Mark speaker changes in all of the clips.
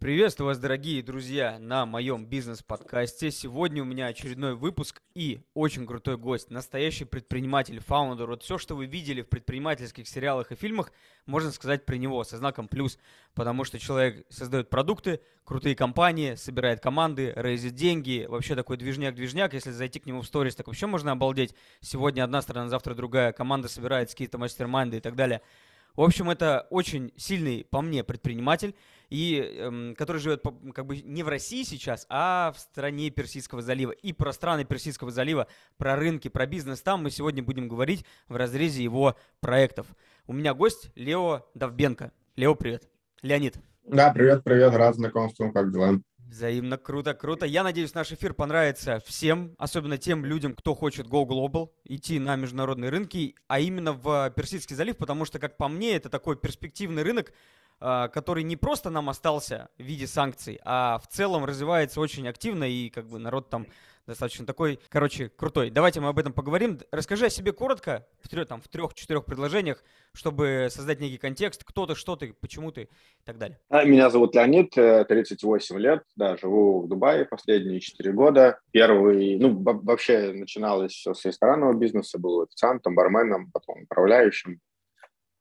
Speaker 1: Приветствую вас, дорогие друзья, на моем бизнес-подкасте. Сегодня у меня очередной выпуск и очень крутой гость, настоящий предприниматель, фаундер. Вот все, что вы видели в предпринимательских сериалах и фильмах, можно сказать про него со знаком плюс, потому что человек создает продукты, крутые компании, собирает команды, рейзит деньги, вообще такой движняк-движняк. Если зайти к нему в сторис, так вообще можно обалдеть. Сегодня одна сторона, завтра другая, команда собирает какие-то мастер-майнды и так далее. В общем, это очень сильный, по мне, предприниматель, и, эм, который живет как бы не в России сейчас, а в стране Персидского залива. И про страны Персидского залива, про рынки, про бизнес там мы сегодня будем говорить в разрезе его проектов. У меня гость Лео Давбенко. Лео, привет. Леонид.
Speaker 2: Да, привет, привет, рад знакомству, как дела?
Speaker 1: Взаимно, круто, круто. Я надеюсь, наш эфир понравится всем, особенно тем людям, кто хочет Go Global, идти на международные рынки, а именно в Персидский залив, потому что, как по мне, это такой перспективный рынок, который не просто нам остался в виде санкций, а в целом развивается очень активно, и как бы народ там достаточно такой, короче, крутой. Давайте мы об этом поговорим. Расскажи о себе коротко, в, трех, там, в трех-четырех предложениях, чтобы создать некий контекст, кто ты, что ты, почему ты и так далее.
Speaker 2: А, меня зовут Леонид, 38 э, лет, да, живу в Дубае последние 4 года. Первый, ну, вообще начиналось все с ресторанного бизнеса, был официантом, барменом, потом управляющим,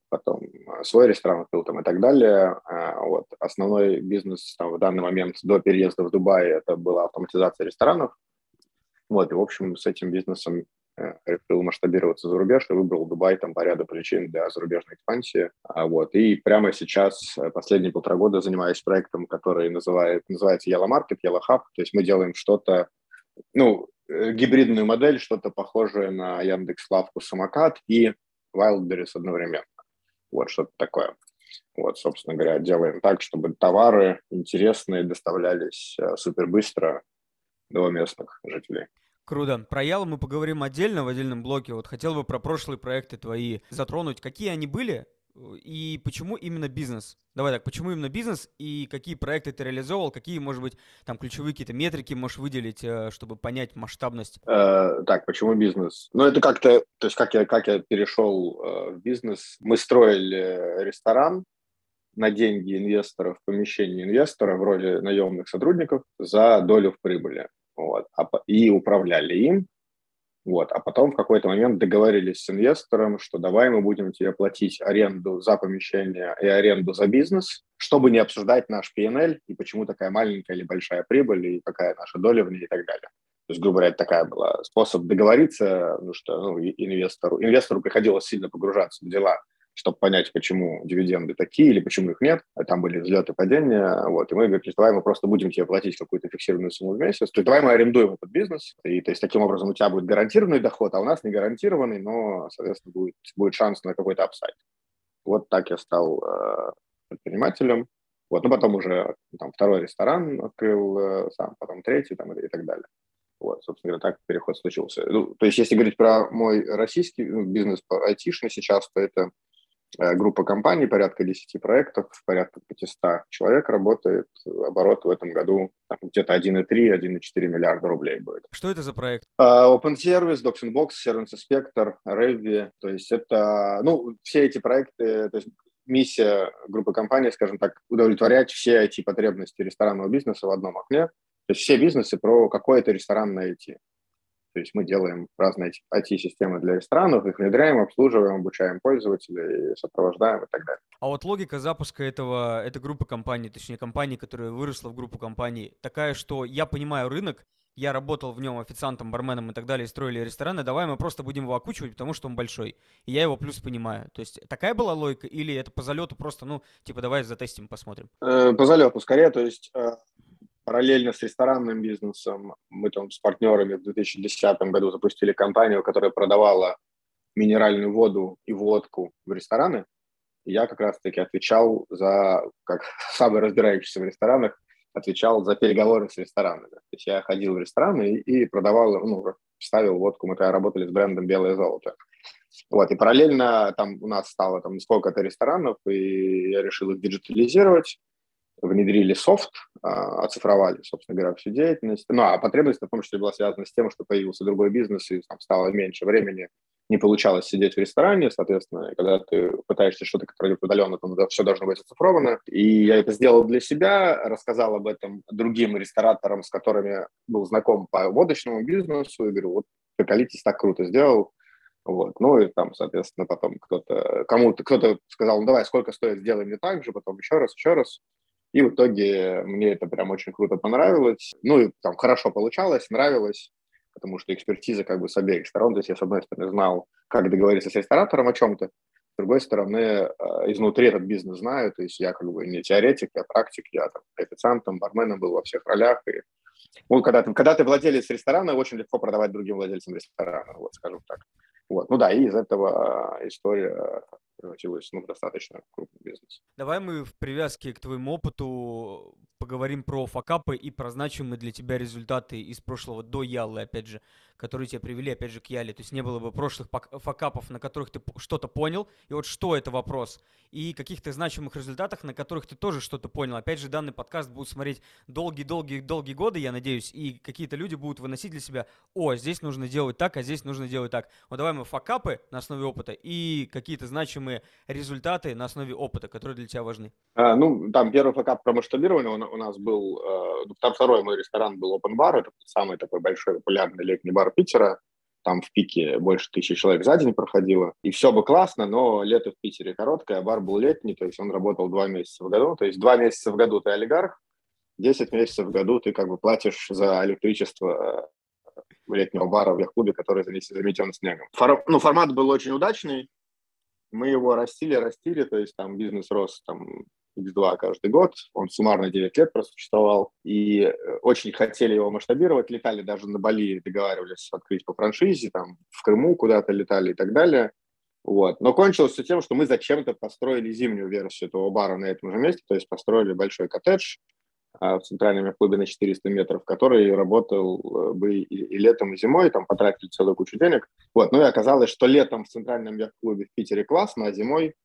Speaker 2: потом э, свой ресторан открыл там и так далее. А, вот. Основной бизнес там, в данный момент до переезда в Дубай это была автоматизация ресторанов. Вот, и, в общем, с этим бизнесом э, решил масштабироваться за рубеж и выбрал Дубай там по ряду причин для зарубежной экспансии. А, вот. И прямо сейчас, э, последние полтора года, занимаюсь проектом, который называет, называется Yellow Market, Yellow Hub. То есть мы делаем что-то, ну, э, гибридную модель, что-то похожее на Яндекс Лавку Самокат и Wildberries одновременно. Вот что-то такое. Вот, собственно говоря, делаем так, чтобы товары интересные доставлялись супер быстро до местных жителей.
Speaker 1: Круто. Про Ялу мы поговорим отдельно в отдельном блоке. Вот хотел бы про прошлые проекты твои затронуть. Какие они были и почему именно бизнес? Давай так, почему именно бизнес и какие проекты ты реализовал, какие, может быть, там ключевые какие-то метрики можешь выделить, э, чтобы понять масштабность?
Speaker 2: Э, так, почему бизнес? Ну, это как-то, то есть как я, как я перешел э, в бизнес. Мы строили ресторан, на деньги инвесторов, помещение инвестора в роли наемных сотрудников за долю в прибыли. Вот, а, и управляли им. Вот, а потом в какой-то момент договорились с инвестором, что давай мы будем тебе платить аренду за помещение и аренду за бизнес, чтобы не обсуждать наш PNL и почему такая маленькая или большая прибыль и какая наша доля в ней и так далее. То есть, грубо говоря, такая была способ договориться, ну, что ну, инвестору, инвестору приходилось сильно погружаться в дела чтобы понять, почему дивиденды такие или почему их нет. Там были взлеты, падения. Вот. И мы говорили, давай мы просто будем тебе платить какую-то фиксированную сумму в месяц. То есть давай мы арендуем этот бизнес. И то есть таким образом у тебя будет гарантированный доход, а у нас не гарантированный, но, соответственно, будет, будет шанс на какой-то апсайд. Вот так я стал э, предпринимателем. Вот, ну, потом уже там, второй ресторан открыл э, сам, потом третий там, и, и так далее. Вот, собственно говоря, так переход случился. Ну, то есть, если говорить про мой российский ну, бизнес айтишный сейчас, то это группа компаний, порядка 10 проектов, порядка 500 человек работает. Оборот в этом году где-то 1,3-1,4 миллиарда рублей будет.
Speaker 1: Что это за проект?
Speaker 2: Uh, Open Service, Docs and Box, Service Inspector, Revy. То есть это, ну, все эти проекты, то есть миссия группы компаний, скажем так, удовлетворять все эти потребности ресторанного бизнеса в одном окне. То есть все бизнесы про какое-то ресторанное IT. То есть мы делаем разные IT-системы для ресторанов, их внедряем, обслуживаем, обучаем пользователей, сопровождаем и так далее.
Speaker 1: А вот логика запуска этого, этой группы компаний, точнее компании, которая выросла в группу компаний, такая, что я понимаю рынок, я работал в нем официантом, барменом и так далее, строили рестораны, давай мы просто будем его окучивать, потому что он большой. И я его плюс понимаю. То есть такая была логика или это по залету просто, ну, типа давай затестим, посмотрим?
Speaker 2: Э, по залету скорее, то есть э, параллельно с ресторанным бизнесом мы там с партнерами в 2010 году запустили компанию, которая продавала минеральную воду и водку в рестораны. И я как раз-таки отвечал за, как самый разбирающийся в ресторанах, отвечал за переговоры с ресторанами. То есть я ходил в рестораны и, и продавал, ну, ставил водку. Мы тогда работали с брендом «Белое золото». Вот, и параллельно там у нас стало там сколько-то ресторанов, и я решил их диджитализировать внедрили софт, а, оцифровали, собственно говоря, всю деятельность. Ну, а потребность в том числе была связана с тем, что появился другой бизнес, и там стало меньше времени не получалось сидеть в ресторане, соответственно, когда ты пытаешься что-то контролировать удаленно, то все должно быть оцифровано. И я это сделал для себя, рассказал об этом другим рестораторам, с которыми был знаком по водочному бизнесу, и говорю, вот приколитесь, так круто сделал. Вот. Ну и там, соответственно, потом кто-то, кому-то, кто-то сказал, ну давай, сколько стоит, сделаем не так же, потом еще раз, еще раз. И в итоге мне это прям очень круто понравилось. Ну и там хорошо получалось, нравилось потому что экспертиза как бы с обеих сторон. То есть я, с одной стороны, знал, как договориться с ресторатором о чем-то, с другой стороны, э, изнутри этот бизнес знаю, то есть я как бы не теоретик, я практик, я там официантом, барменом был во всех ролях. И, ну, когда, ты, когда ты владелец ресторана, очень легко продавать другим владельцам ресторана, вот скажем так. Вот. Ну да, и из этого история превратилась ну, в достаточно крупный бизнес.
Speaker 1: Давай мы в привязке к твоему опыту поговорим про факапы и про значимые для тебя результаты из прошлого до Ялы, опять же которые тебя привели, опять же, к Яле. То есть не было бы прошлых факапов, на которых ты что-то понял, и вот что это вопрос, и каких-то значимых результатах, на которых ты тоже что-то понял. Опять же, данный подкаст будут смотреть долгие-долгие-долгие годы, я надеюсь, и какие-то люди будут выносить для себя, о, здесь нужно делать так, а здесь нужно делать так. Вот давай мы факапы на основе опыта и какие-то значимые результаты на основе опыта, которые для тебя важны.
Speaker 2: А, ну, там первый факап про масштабирование. У, у нас был, э, там второй мой ресторан был Open Bar, это самый такой большой популярный летний бар Питера, там в пике больше тысячи человек за день проходило, и все бы классно, но лето в Питере короткое, а бар был летний, то есть он работал два месяца в году, то есть два месяца в году ты олигарх, 10 месяцев в году ты как бы платишь за электричество э, летнего бара в яхт-клубе, который заметен снегом. Фор, ну, формат был очень удачный, мы его растили, растили, то есть там бизнес рос там X2 каждый год. Он суммарно 9 лет просуществовал. И э, очень хотели его масштабировать. Летали даже на Бали, договаривались открыть по франшизе, там в Крыму куда-то летали и так далее. Вот. Но кончилось все тем, что мы зачем-то построили зимнюю версию этого бара на этом же месте, то есть построили большой коттедж в центральном клубе на 400 метров, который работал э, бы и, и летом, и зимой, там потратили целую кучу денег. Вот. Ну и оказалось, что летом в центральном яхт-клубе в Питере классно, а зимой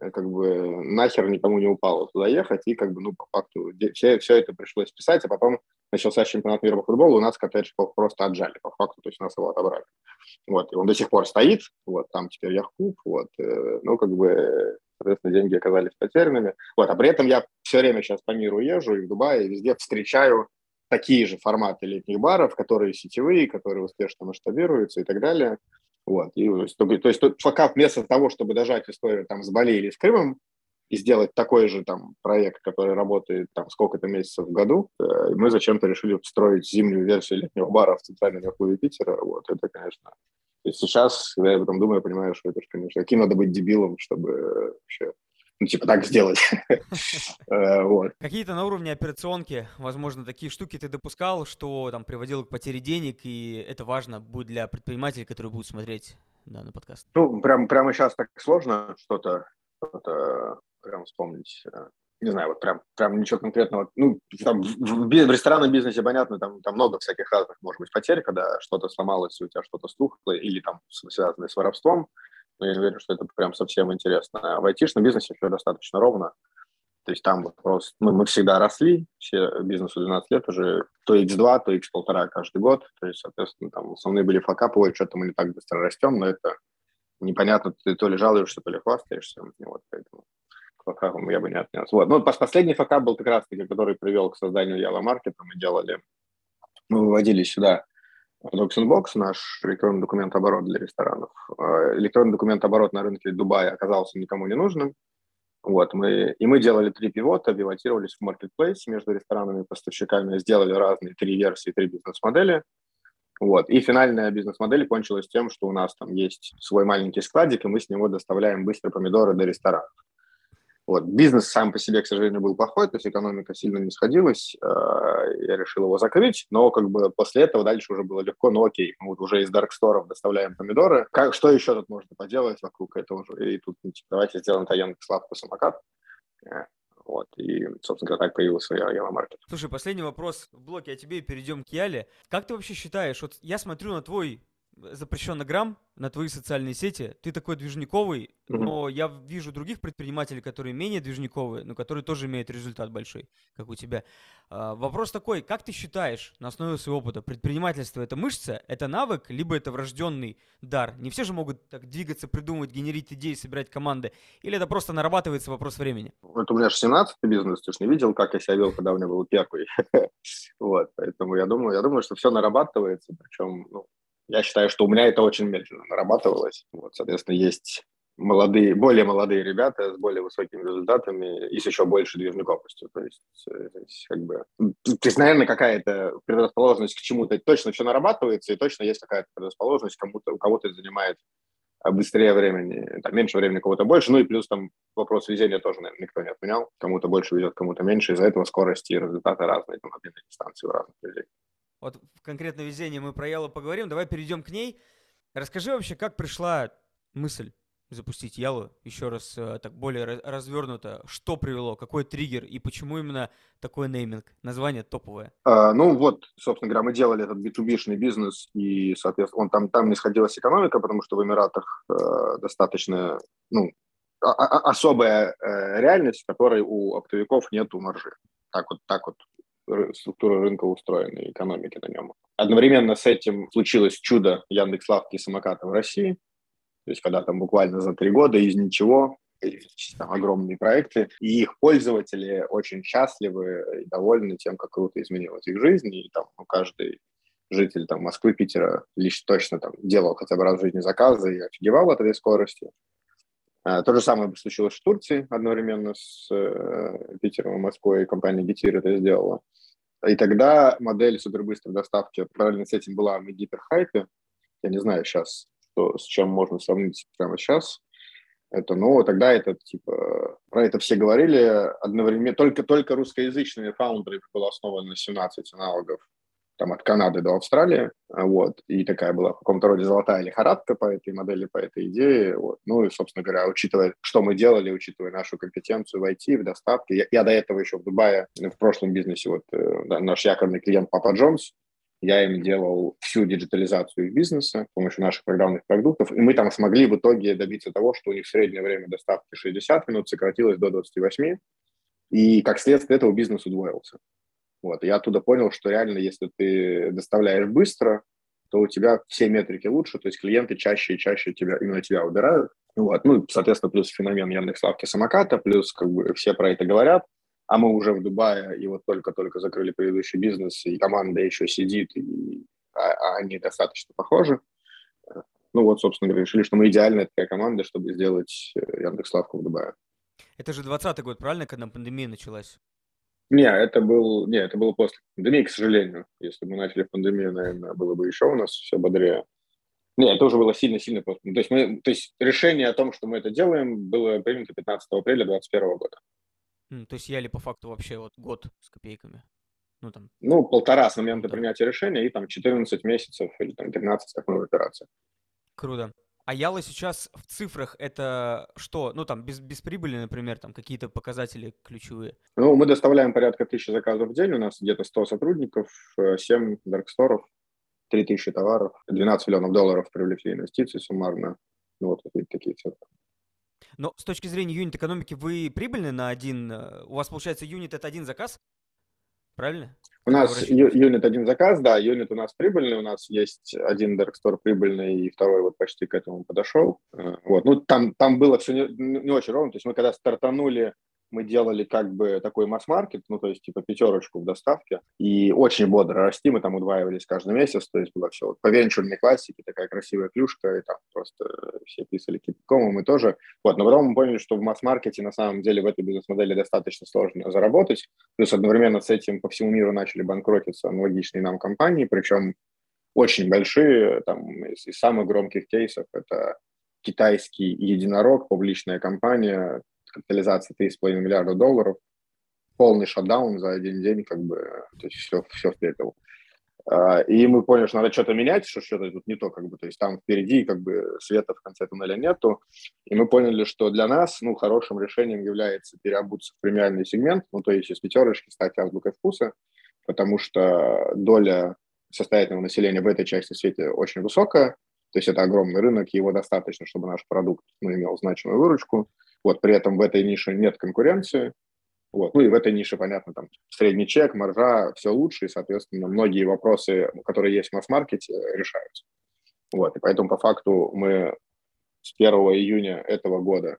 Speaker 2: Э, как бы нахер никому не упало туда ехать, и как бы, ну, по факту все, все это пришлось писать, а потом начался чемпионат мира по футболу, у нас коттедж просто отжали, по факту, то есть нас его отобрали. Вот, и он до сих пор стоит, вот, там теперь яхт-клуб, вот, э, ну, как бы, соответственно, деньги оказались потерянными. Вот, а при этом я все время сейчас по миру езжу и в Дубае, и везде встречаю такие же форматы летних баров, которые сетевые, которые успешно масштабируются и так далее. Вот. И, то, то есть пока вместо того, чтобы дожать историю там, с Бали или с Крымом и сделать такой же там проект, который работает там сколько-то месяцев в году, э, мы зачем-то решили строить зимнюю версию летнего бара в центральном клубе Питера. Вот. Это, конечно... То сейчас, когда я об этом думаю, я понимаю, что это, конечно, каким надо быть дебилом, чтобы вообще ну, типа, так сделать.
Speaker 1: Э, вот. Какие-то на уровне операционки, возможно, такие штуки ты допускал, что там приводило к потере денег, и это важно будет для предпринимателей, которые будут смотреть данный подкаст?
Speaker 2: Ну, прям, прямо сейчас так сложно что-то что прям вспомнить. Э, не знаю, вот прям, прям ничего конкретного. Ну, там, в, в, в ресторанном бизнесе, понятно, там, там много всяких разных, может быть, потерь, когда что-то сломалось, у тебя что-то стухло, или там связанное с воровством но я не уверен, что это прям совсем интересно. А в айтишном бизнесе все достаточно ровно. То есть там вопрос, мы, мы всегда росли, все бизнесу 12 лет уже, то X2, то X1,5 каждый год. То есть, соответственно, там основные были факапы, ой, что-то мы не так быстро растем, но это непонятно, ты то ли жалуешься, то ли хвастаешься. Вот поэтому к факапам я бы не отнес. Вот. Ну, последний факап был как раз-таки, который привел к созданию Yellow Market. Мы делали, мы выводили сюда Docs наш электронный документ оборот для ресторанов. А, электронный документ оборот на рынке Дубая оказался никому не нужным. Вот, мы, и мы делали три пивота, пивотировались в marketplace между ресторанами и поставщиками, сделали разные три версии, три бизнес-модели. Вот. И финальная бизнес-модель кончилась тем, что у нас там есть свой маленький складик, и мы с него доставляем быстро помидоры до ресторанов. Вот. Бизнес сам по себе, к сожалению, был плохой, то есть экономика сильно не сходилась, э, я решил его закрыть, но как бы после этого дальше уже было легко, ну окей, мы вот уже из дарксторов доставляем помидоры, как, что еще тут можно поделать вокруг этого же, и тут ну, типа, давайте сделаем таянку сладкую самокат, э, вот, и, собственно говоря, так появился Яла Маркет.
Speaker 1: Слушай, последний вопрос в блоке о тебе, перейдем к Яле. Как ты вообще считаешь, вот я смотрю на твой запрещенный грамм на твои социальные сети. Ты такой движниковый,
Speaker 2: Мгм.
Speaker 1: но я вижу других предпринимателей, которые менее движниковые, но которые тоже имеют результат большой, как у тебя. А, Вопрос такой, как ты считаешь на основе своего опыта, предпринимательство это мышца, это навык, либо это врожденный дар? Не все же могут так двигаться, придумывать, генерить идеи, собирать команды. Или это просто нарабатывается вопрос времени?
Speaker 2: Вот у меня же 17 бизнес, ты же не видел, как я себя вел, когда у меня был первый. Вот, поэтому я думаю, я думаю, что все нарабатывается, причем, ну, я считаю, что у меня это очень медленно нарабатывалось. Вот, соответственно, есть молодые, более молодые ребята с более высокими результатами и с еще большей движниковостью. То есть, э, то есть, как бы, то есть, наверное, какая-то предрасположенность к чему-то точно все нарабатывается, и точно есть какая-то предрасположенность кому-то, у кого-то занимает а быстрее времени, там, меньше времени, кого-то больше, ну и плюс там вопрос везения тоже, наверное, никто не отменял. Кому-то больше везет, кому-то меньше, из-за этого скорости и результаты разные там, на длинной дистанции у разных людей.
Speaker 1: Вот конкретно везении мы про Ялу поговорим. Давай перейдем к ней. Расскажи вообще, как пришла мысль запустить Ялу еще раз э, так более развернуто. Что привело, какой триггер и почему именно такой нейминг? Название топовое.
Speaker 2: А, ну вот, собственно говоря, мы делали этот B2B-шный бизнес, и, соответственно, он там, там не сходилась экономика, потому что в Эмиратах э, достаточно, ну, особая э, реальность, которой у оптовиков нету маржи. Так вот, так вот структура рынка устроена, и экономики на нем. Одновременно с этим случилось чудо Яндекс.Лавки и самоката в России, то есть когда там буквально за три года из ничего там огромные проекты, и их пользователи очень счастливы и довольны тем, как круто изменилась их жизнь, и там ну, каждый житель там, Москвы, Питера лишь точно там делал хотя бы раз в жизни заказы и офигевал от этой скорости. А, То же самое случилось в Турции одновременно с э, Питером и Москвой, компания Getir это сделала. И тогда модель супербыстрой доставки параллельно с этим была на гиперхайпе. Я не знаю сейчас, что, с чем можно сравнить прямо сейчас. Это, но тогда это, типа, про это все говорили одновременно. Только, только русскоязычными фаундерами было основано 17 аналогов там от Канады до Австралии, вот, и такая была в каком-то роде золотая лихорадка по этой модели, по этой идее, вот, ну и, собственно говоря, учитывая, что мы делали, учитывая нашу компетенцию в IT, в доставке, я, я до этого еще в Дубае, в прошлом бизнесе, вот, э, да, наш якорный клиент Папа Джонс, я им делал всю диджитализацию бизнеса с помощью наших программных продуктов, и мы там смогли в итоге добиться того, что у них среднее время доставки 60 минут сократилось до 28, и как следствие этого бизнес удвоился. Вот, я оттуда понял, что реально, если ты доставляешь быстро, то у тебя все метрики лучше, то есть клиенты чаще и чаще тебя, именно тебя выбирают. Вот. Ну, соответственно, плюс феномен Яндекс.Лавки самоката, плюс как бы все про это говорят, а мы уже в Дубае, и вот только-только закрыли предыдущий бизнес, и команда еще сидит, и, а, а они достаточно похожи. Ну вот, собственно говоря, решили, что мы идеальная такая команда, чтобы сделать э, Яндекс.Лавку в Дубае.
Speaker 1: Это же 20 год, правильно, когда пандемия началась?
Speaker 2: Не, это был, не, это было после пандемии, к сожалению. Если бы мы начали пандемию, наверное, было бы еще у нас все бодрее. Не, это уже было сильно-сильно после. То есть, мы, то есть решение о том, что мы это делаем, было принято 15 апреля 2021 года.
Speaker 1: То есть Яли по факту вообще вот год с копейками. Ну там,
Speaker 2: Ну, полтора с момента
Speaker 1: Да.
Speaker 2: принятия решения и там 14 месяцев или там 13, как мы в операции.
Speaker 1: круто. А Яла сейчас в цифрах это что? Ну там без, без прибыли, например, там какие-то показатели ключевые.
Speaker 2: Ну, мы доставляем порядка тысячи заказов в день, у нас где-то 100 сотрудников, э, 7 дарксторов, 3000 товаров, 12 миллионов долларов привлекли инвестиций суммарно. Ну, вот такие, такие цифры.
Speaker 1: Но с точки зрения юнит экономики вы прибыльны на один... э, У вас получается юнит это один заказ? Правильно?
Speaker 2: У нас юнит один заказ, да, юнит у нас прибыльный, у нас есть один Darkstore прибыльный, и второй вот почти к этому подошел. Э, Вот, ну там, там было все не, не очень ровно, то есть мы когда стартанули, мы делали как бы такой масс-маркет, ну то есть типа пятерочку в доставке, и очень бодро расти, мы там удваивались каждый месяц, то есть было все вот по венчурной классике, такая красивая клюшка, и там просто все писали кипком, мы тоже. Вот, но потом мы поняли, что в масс-маркете на самом деле в этой бизнес-модели достаточно сложно заработать, Плюс одновременно с этим по всему миру начали банкротиться аналогичные нам компании, причем очень большие. Там, из, из самых громких кейсов это китайский единорог, публичная компания, капитализация 3,5 миллиарда долларов, полный шатдаун за один день, как бы, то есть все, все встретил. А, И мы поняли, что надо что-то менять, что что-то тут не то, как бы, то есть там впереди как бы света в конце туннеля нету. И мы поняли, что для нас, ну, хорошим решением является переобуться в премиальный сегмент, ну, то есть из пятерочки стать азбукой вкуса, потому что доля состоятельного населения в этой части света очень высокая, То есть это огромный рынок, его достаточно, чтобы наш продукт ну, имел значимую выручку. Вот, при этом в этой нише нет конкуренции. Вот. Ну и в этой нише, понятно, там средний чек, маржа, все лучше, и, соответственно, многие вопросы, которые есть в масс-маркете, решаются. Вот. И поэтому, по факту, мы с 1 июня этого года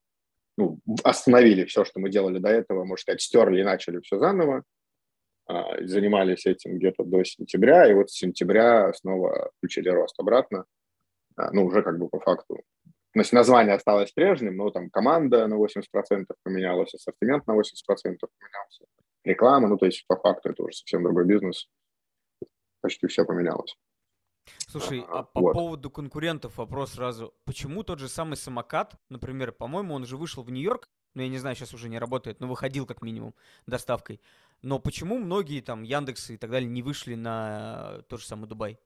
Speaker 2: ну, остановили все, что мы делали до этого, можно сказать, стерли и начали все заново. А, занимались этим где-то до сентября, и вот с сентября снова включили рост обратно. А, ну, уже как бы по факту. То есть название осталось прежним, но там команда на 80% поменялась, ассортимент на 80% поменялся, реклама, ну, то есть по факту это уже совсем другой бизнес. Почти все поменялось.
Speaker 1: Слушай, а по вот. поводу конкурентов вопрос сразу. Почему тот же самый самокат, например, по-моему, он же вышел в Нью-Йорк, ну, я не знаю, сейчас уже не работает, но выходил как минимум доставкой. Но почему многие там Яндексы и так далее не вышли на тот же самый Дубай?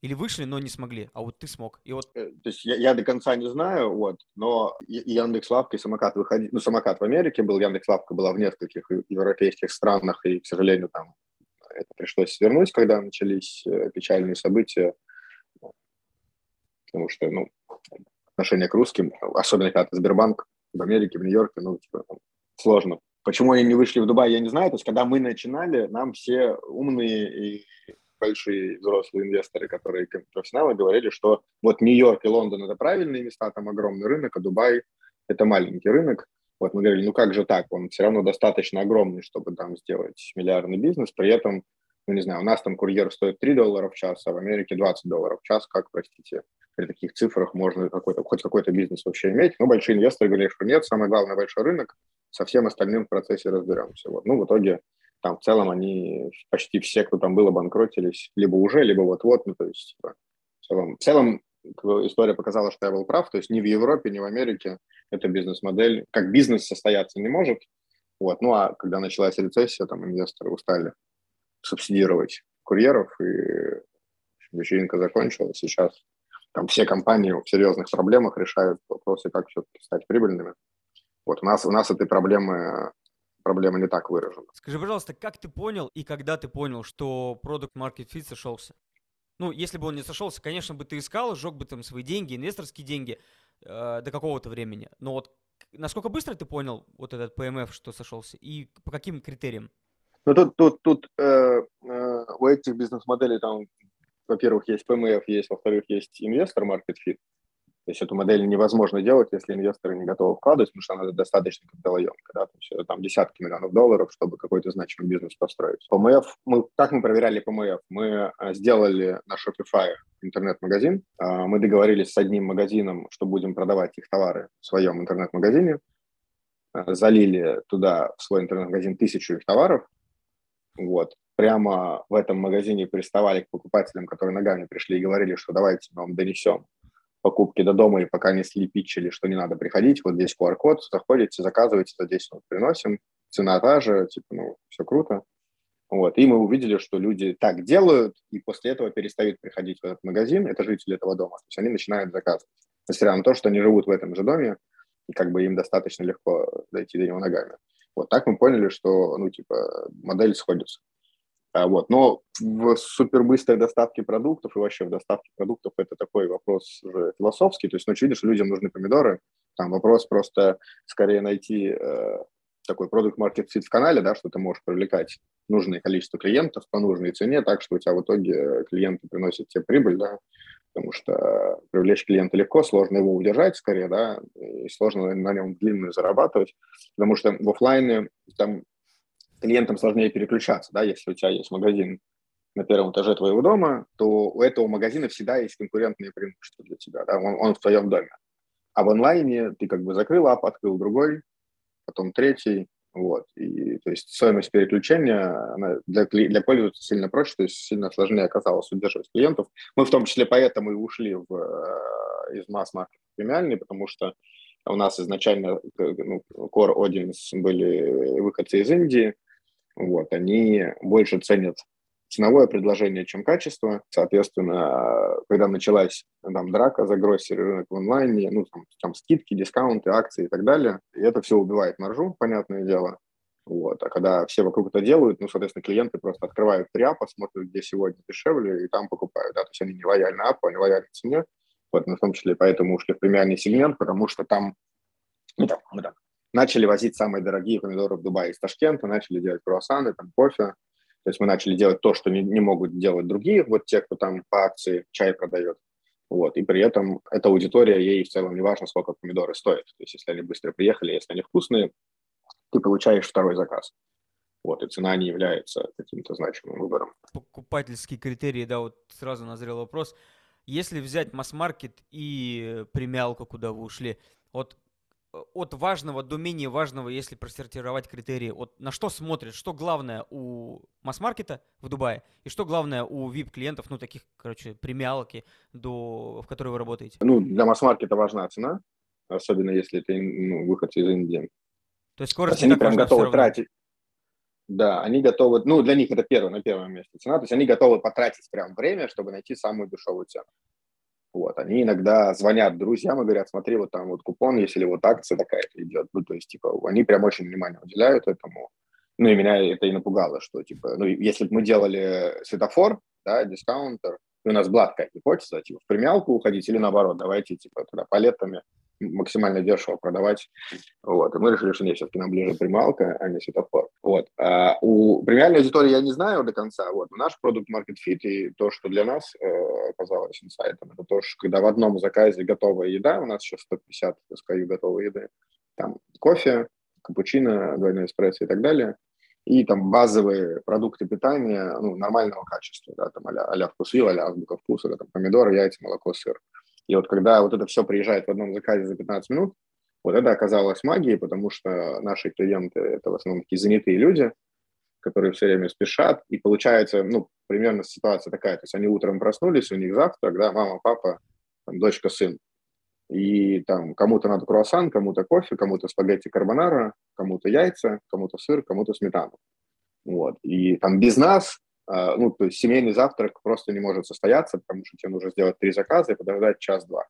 Speaker 1: Или вышли, но не смогли, а вот ты смог. И вот...
Speaker 2: Э, то есть я, я до конца не знаю, вот, но Яндекс Лавка и самокат выходили, ну, самокат в Америке был, Яндекс Лавка была в нескольких европейских странах, и, к сожалению, там это пришлось свернуть, когда начались э, печальные события потому что, ну, отношение к русским, особенно когда Сбербанк в Америке, в Нью-Йорке, ну, типа, сложно. Почему они не вышли в Дубай, я не знаю. То есть, когда мы начинали, нам все умные и большие взрослые инвесторы, которые профессионалы, говорили, что вот Нью-Йорк и Лондон – это правильные места, там огромный рынок, а Дубай – это маленький рынок. Вот мы говорили, ну как же так, он все равно достаточно огромный, чтобы там сделать миллиардный бизнес, при этом, ну не знаю, у нас там курьер стоит 3 доллара в час, а в Америке 20 долларов в час, как, простите, при таких цифрах можно какой-то, хоть какой-то бизнес вообще иметь. Но большие инвесторы говорят, что нет, самое главное большой рынок, со всем остальным в процессе разберемся. Вот. Ну, в итоге там в целом они почти все, кто там был, обанкротились либо уже, либо вот-вот. Ну, то есть типа, в целом, в целом история показала, что я был прав. То есть ни в Европе, ни в Америке эта бизнес-модель, как бизнес состояться не может. Вот. Ну, а когда началась рецессия, там инвесторы устали субсидировать курьеров, и вечеринка закончилась. Сейчас там все компании в серьезных проблемах решают вопросы, как все-таки стать прибыльными. Вот у нас, у нас этой проблемы проблема не так выражена.
Speaker 1: Скажи, пожалуйста, как ты понял и когда ты понял, что продукт Market Fit сошелся? Ну, если бы он не сошелся, конечно бы ты искал, сжег бы там свои деньги, инвесторские деньги э, до какого-то времени. Но вот насколько быстро ты понял вот этот PMF, что сошелся, и по каким критериям?
Speaker 2: Ну, тут, тут, тут э, э, у этих бизнес-моделей там во-первых, есть ПМФ, есть, во-вторых, есть инвестор Market Fit. То есть эту модель невозможно делать, если инвесторы не готовы вкладывать, потому что она достаточно капиталоемкая, да, то есть там десятки миллионов долларов, чтобы какой-то значимый бизнес построить. ПМФ, мы, как мы проверяли ПМФ? Мы а, сделали на Shopify интернет-магазин, а, мы договорились с одним магазином, что будем продавать их товары в своем интернет-магазине, а, залили туда в свой интернет-магазин тысячу их товаров, вот, прямо в этом магазине приставали к покупателям, которые ногами пришли и говорили, что давайте мы вам донесем покупки до дома, и пока несли, питчили, что не надо приходить, вот здесь QR-код, заходите, заказываете, за 10 минут приносим, цена та же, типа, ну, все круто. Вот, и мы увидели, что люди так делают, и после этого перестают приходить в этот магазин, это жители этого дома, то есть они начинают заказывать. Несмотря на то, что они живут в этом же доме, и как бы им достаточно легко дойти до него ногами. Вот так мы поняли, что, ну, типа, модель сходится. А, вот. Но в супербыстрой доставке продуктов и вообще в доставке продуктов это такой вопрос уже философский. То есть, ну, очевидно, что людям нужны помидоры. Там вопрос просто скорее найти э, такой продукт market fit в канале, да, что ты можешь привлекать нужное количество клиентов по нужной цене, так что у тебя в итоге клиенты приносят тебе прибыль, да, потому что привлечь клиента легко, сложно его удержать скорее, да, и сложно на нем длинно зарабатывать, потому что в офлайне там клиентам сложнее переключаться, да, если у тебя есть магазин на первом этаже твоего дома, то у этого магазина всегда есть конкурентные преимущества для тебя, да, он, он в твоем доме. А в онлайне ты как бы закрыл ап, открыл другой, потом третий, вот, и то есть стоимость переключения она для, для пользователя сильно проще, то есть сильно сложнее оказалось удерживать клиентов. Мы в том числе поэтому и ушли в, э, из масс-маркета премиальный, потому что у нас изначально ну, core audience были выходцы из Индии, вот, они больше ценят ценовое предложение, чем качество. Соответственно, когда началась там, драка за гроссери рынок в онлайне, ну, там, там скидки, дискаунты, акции и так далее, и это все убивает маржу, понятное дело. Вот. А когда все вокруг это делают, ну, соответственно, клиенты просто открывают три апа, смотрят, где сегодня дешевле, и там покупают. Да? То есть они не лояльны апу, они лояльны цене. Вот, в том числе поэтому ушли в премиальный сегмент, потому что там, ну, там, мы там начали возить самые дорогие помидоры в Дубае из Ташкента, начали делать круассаны, там, кофе. То есть мы начали делать то, что не, не могут делать другие, вот те, кто там по акции чай продает. Вот, и при этом эта аудитория, ей в целом не важно, сколько помидоры стоят. То есть если они быстро приехали, если они вкусные, ты получаешь второй заказ. Вот, и цена не является каким-то значимым выбором.
Speaker 1: Покупательские критерии, да, вот сразу назрел вопрос. Если взять масс-маркет и премиалку, куда вы ушли, вот от важного до менее важного, если просортировать критерии, вот на что смотрят, что главное у масс-маркета в Дубае и что главное у VIP-клиентов, ну, таких, короче, премиалки, до, в которой вы работаете?
Speaker 2: Ну, для масс-маркета важна цена, особенно если это ну, выход из Индии.
Speaker 1: То есть скорость
Speaker 2: То есть они прям готовы тратить. Да, они готовы, ну, для них это первое, на первом месте цена, то есть они готовы потратить прям время, чтобы найти самую дешевую цену. Вот, они иногда звонят друзьям и говорят, смотри, вот там вот купон, если вот акция такая-то идет. Ну, то есть, типа, они прям очень внимание уделяют этому. Ну, и меня это и напугало, что, типа, ну, если бы мы делали светофор, да, дискаунтер, и у нас была такая гипотеза, типа, в премиалку уходить или наоборот, давайте, типа, туда палетами максимально дешево продавать. Вот. И мы решили, что нет, все-таки нам ближе премиалка, а не светофор. Вот. А у премиальной аудитории я не знаю до конца. Вот. наш продукт Market Fit и то, что для нас э, оказалось инсайтом, это то, что когда в одном заказе готовая еда, у нас сейчас 150 SKU готовой еды, там кофе, капучино, двойной эспрессо и так далее, и там базовые продукты питания ну, нормального качества, да, там а-ля, а-ля вкусвилл, а-ля азбука вкуса, там помидоры, яйца, молоко, сыр. И вот когда вот это все приезжает в одном заказе за 15 минут, вот это оказалось магией, потому что наши клиенты – это в основном такие занятые люди, которые все время спешат, и получается, ну, примерно ситуация такая, то есть они утром проснулись, у них завтрак, да, мама, папа, там, дочка, сын, и там кому-то надо круассан, кому-то кофе, кому-то спагетти карбонара, кому-то яйца, кому-то сыр, кому-то сметану. Вот. И там без нас ну, то есть семейный завтрак просто не может состояться, потому что тебе нужно сделать три заказа и подождать час-два.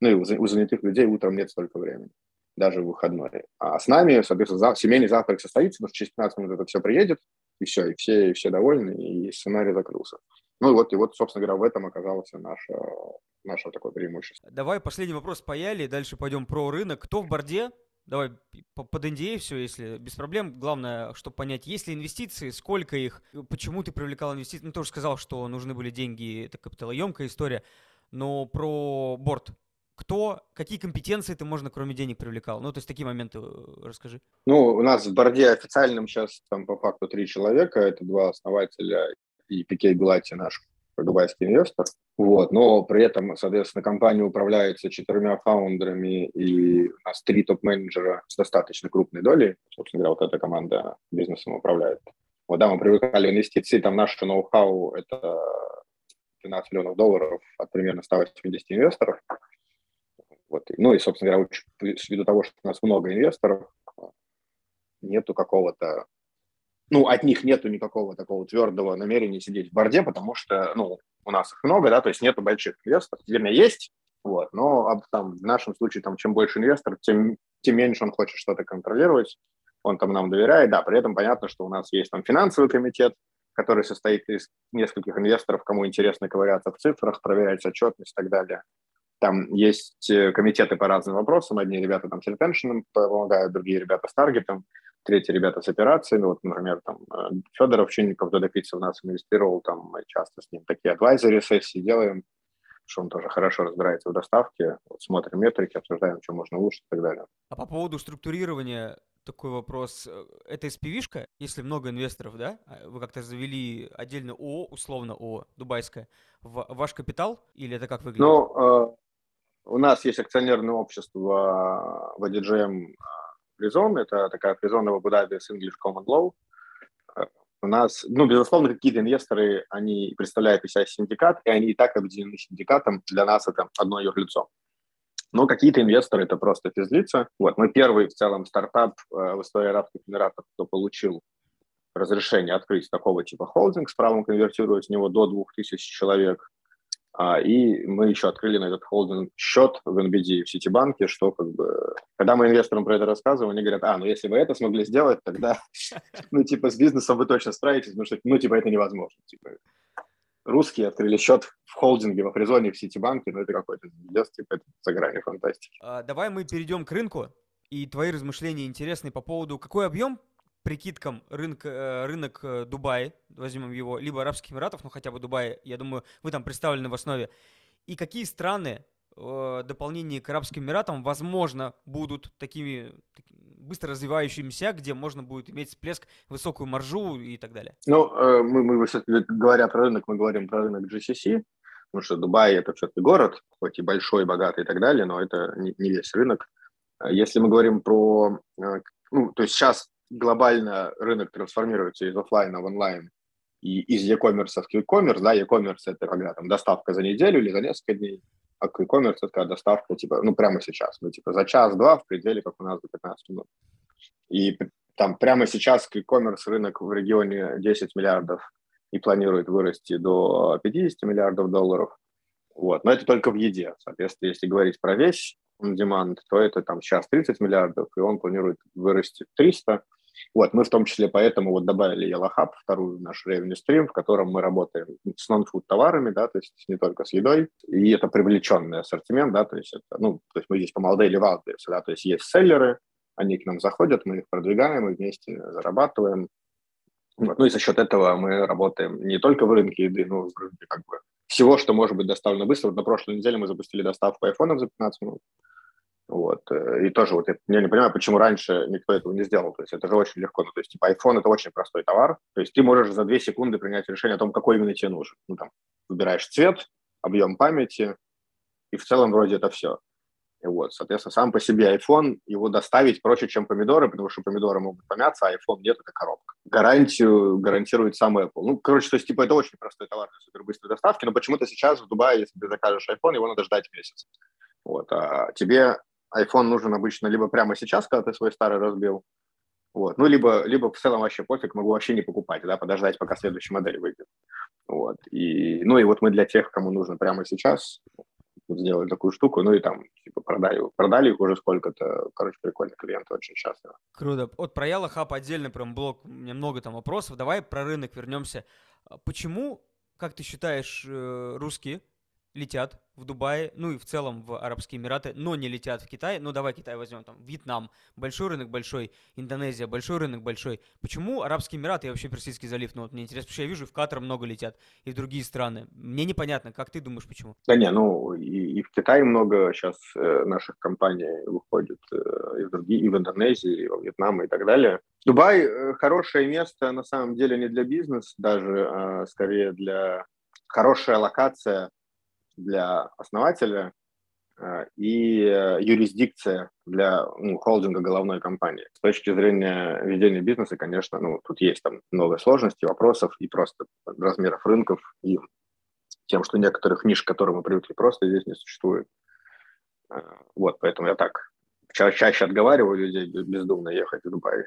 Speaker 2: Ну и у занятых людей утром нет столько времени, даже в выходной. А с нами, соответственно, семейный завтрак состоится, потому что через 15 минут это все приедет, и все, и все, и все довольны, и сценарий закрылся. Ну и вот, и вот, собственно говоря, в этом оказалось наше, наше такое преимущество.
Speaker 1: Давай последний вопрос по Яле, дальше пойдем про рынок. Кто в борде Давай под NDA все, если без проблем. Главное, чтобы понять, есть ли инвестиции, сколько их, почему ты привлекал инвестиции. Ну, тоже сказал, что нужны были деньги, это капиталоемкая история. Но про борт. Кто, какие компетенции ты, можно, кроме денег, привлекал? Ну, то есть такие моменты э, расскажи.
Speaker 2: Ну, у нас в борде официальном сейчас там по факту три человека. Это два основателя и Пикей Белати, наш дубайский инвестор. Вот. Но при этом, соответственно, компания управляется четырьмя фаундерами, и у нас три топ-менеджера с достаточно крупной долей. Собственно говоря, вот эта команда бизнесом управляет. Вот, да, мы привлекали инвестиции, там наше ноу-хау – это 12 миллионов долларов от примерно 180 инвесторов. Вот. Ну и, собственно говоря, ввиду того, что у нас много инвесторов, нету какого-то ну, от них нету никакого такого твердого намерения сидеть в борде, потому что, ну, у нас их много, да, то есть нету больших инвесторов, вернее, есть, вот, но там, в нашем случае, там, чем больше инвесторов, тем, тем меньше он хочет что-то контролировать, он там нам доверяет, да, при этом понятно, что у нас есть там финансовый комитет, который состоит из нескольких инвесторов, кому интересно ковыряться в цифрах, проверять отчетность и так далее. Там есть э, комитеты по разным вопросам. Одни ребята там с ретеншеном помогают, другие ребята с таргетом третьи ребята с операциями, вот, например, там э, Федоров Чинников, Дода Пицца в нас инвестировал, там мы часто с ним такие адвайзеры сессии делаем, что он тоже хорошо разбирается в доставке, вот, смотрим метрики, обсуждаем, что можно лучше и так далее.
Speaker 1: А по поводу структурирования такой вопрос. Это SPV-шка, если много инвесторов, да? А вы как-то завели отдельно ООО, условно ООО, дубайское, в ваш капитал? Или это как выглядит?
Speaker 2: Ну, э, у нас есть акционерное общество в ADGM Призон, это такая призон в Абу-Даби с English Common Law. У нас, ну, безусловно, какие-то инвесторы, они представляют из себя синдикат, и они и так объединены синдикатом. Для нас это одно юрлицо. Но какие-то инвесторы это просто физлица. Вот, мы первый в целом стартап э, в истории Арабских Эмиратов, кто получил разрешение открыть такого типа холдинг с правом конвертировать в него до 2000 человек. А, и мы еще открыли на этот холдинг счет в NBD в Ситибанке, что как бы, когда мы инвесторам про это рассказываем, они говорят, а, ну если вы это смогли сделать, тогда, ну типа с бизнесом вы точно справитесь, потому что, ну типа это невозможно. Типа. русские открыли счет в холдинге в Афризоне в Ситибанке, но это какой-то звезд, типа это за грани фантастики.
Speaker 1: А, давай мы перейдем к рынку, и твои размышления интересны по поводу, какой объем прикидкам рынок, э, рынок э, Дубая, возьмем его, либо Арабских Эмиратов, ну хотя бы Дубай, я думаю, вы там представлены в основе, и какие страны э, дополнение к Арабским Эмиратам, возможно, будут такими быстро развивающимися, где можно будет иметь всплеск, высокую маржу и так далее?
Speaker 2: Ну, мы, мы говоря про рынок, мы говорим про рынок GCC, потому что Дубай – это все-таки город, хоть и большой, богатый и так далее, но это не, не весь рынок. Если мы говорим про... Ну, то есть сейчас глобально рынок трансформируется из офлайна в онлайн и из e-commerce в e-commerce, да, e-commerce это когда там доставка за неделю или за несколько дней, а e-commerce это когда доставка типа, ну, прямо сейчас, ну, типа за час-два в пределе, как у нас, за 15 минут. И там прямо сейчас e-commerce рынок в регионе 10 миллиардов и планирует вырасти до 50 миллиардов долларов. Вот. Но это только в еде. Соответственно, если говорить про весь on demand, то это там сейчас 30 миллиардов, и он планирует вырасти в 300. Вот, мы в том числе поэтому вот добавили Yellow Hub, вторую наш revenue stream, в котором мы работаем с нон-фуд товарами, да, то есть не только с едой, и это привлеченный ассортимент, да, то есть это, ну, то есть мы здесь по модели Wildberries, да, то есть есть селлеры, они к нам заходят, мы их продвигаем, мы вместе зарабатываем, вот. Ну и за счет этого мы работаем не только в рынке еды, но в рынке как бы всего, что может быть доставлено быстро. Вот на прошлой неделе мы запустили доставку айфонов за 15 минут. Вот. Э, и тоже вот я, не понимаю, почему раньше никто этого не сделал. То есть это же очень легко. Ну, то есть типа iPhone – это очень простой товар. То есть ты можешь за 2 секунды принять решение о том, какой именно тебе нужен. Ну, там, выбираешь цвет, объем памяти, и в целом вроде это все. Вот, соответственно, сам по себе iPhone, его доставить проще, чем помидоры, потому что помидоры могут помяться, а iPhone нет, это коробка. Гарантию гарантирует сам Apple. Ну, короче, то есть, типа, это очень простой товар для супербыстрой доставки, но почему-то сейчас в Дубае, если ты закажешь iPhone, его надо ждать месяц. Вот, а тебе iPhone нужен обычно либо прямо сейчас, когда ты свой старый разбил, вот. Ну, либо, либо в целом вообще пофиг, могу вообще не покупать, да, подождать, пока следующая модель выйдет. Вот. И, ну, и вот мы для тех, кому нужно прямо сейчас, сделали такую штуку, ну и там, типа, продали, продали их уже сколько-то, короче, прикольно, клиенты очень счастливы.
Speaker 1: Круто. Вот про Яла Хаб отдельно прям блок, у меня много там вопросов. Давай про рынок вернемся. А почему, как ты считаешь, э, русские летят в Дубае, ну и в целом в Арабские Эмираты, но не летят в Китай. Ну давай Китай возьмем, там Вьетнам, большой рынок большой, Индонезия, большой рынок большой. Почему Арабские Эмираты и вообще Персидский залив? Ну вот мне интересно, потому что я вижу, в Катар много летят, и в другие страны. Мне непонятно, как ты думаешь, почему?
Speaker 2: Да не, ну и, и в Китае много сейчас э, наших компаний выходит, э, и в другие, и в Индонезии, и во Вьетнам и так далее. Дубай э, хорошее место на самом деле не для бизнеса, даже а скорее для хорошая локация для основателя э, и э, юрисдикция для ну, холдинга головной компании. С точки зрения ведения бизнеса, конечно, ну, тут есть там много сложностей, вопросов и просто размеров рынков, и тем, что некоторых ниш, к которым мы привыкли, просто здесь не существует. Э, вот, поэтому я так ча- чаще отговариваю людей бездумно ехать в Дубай,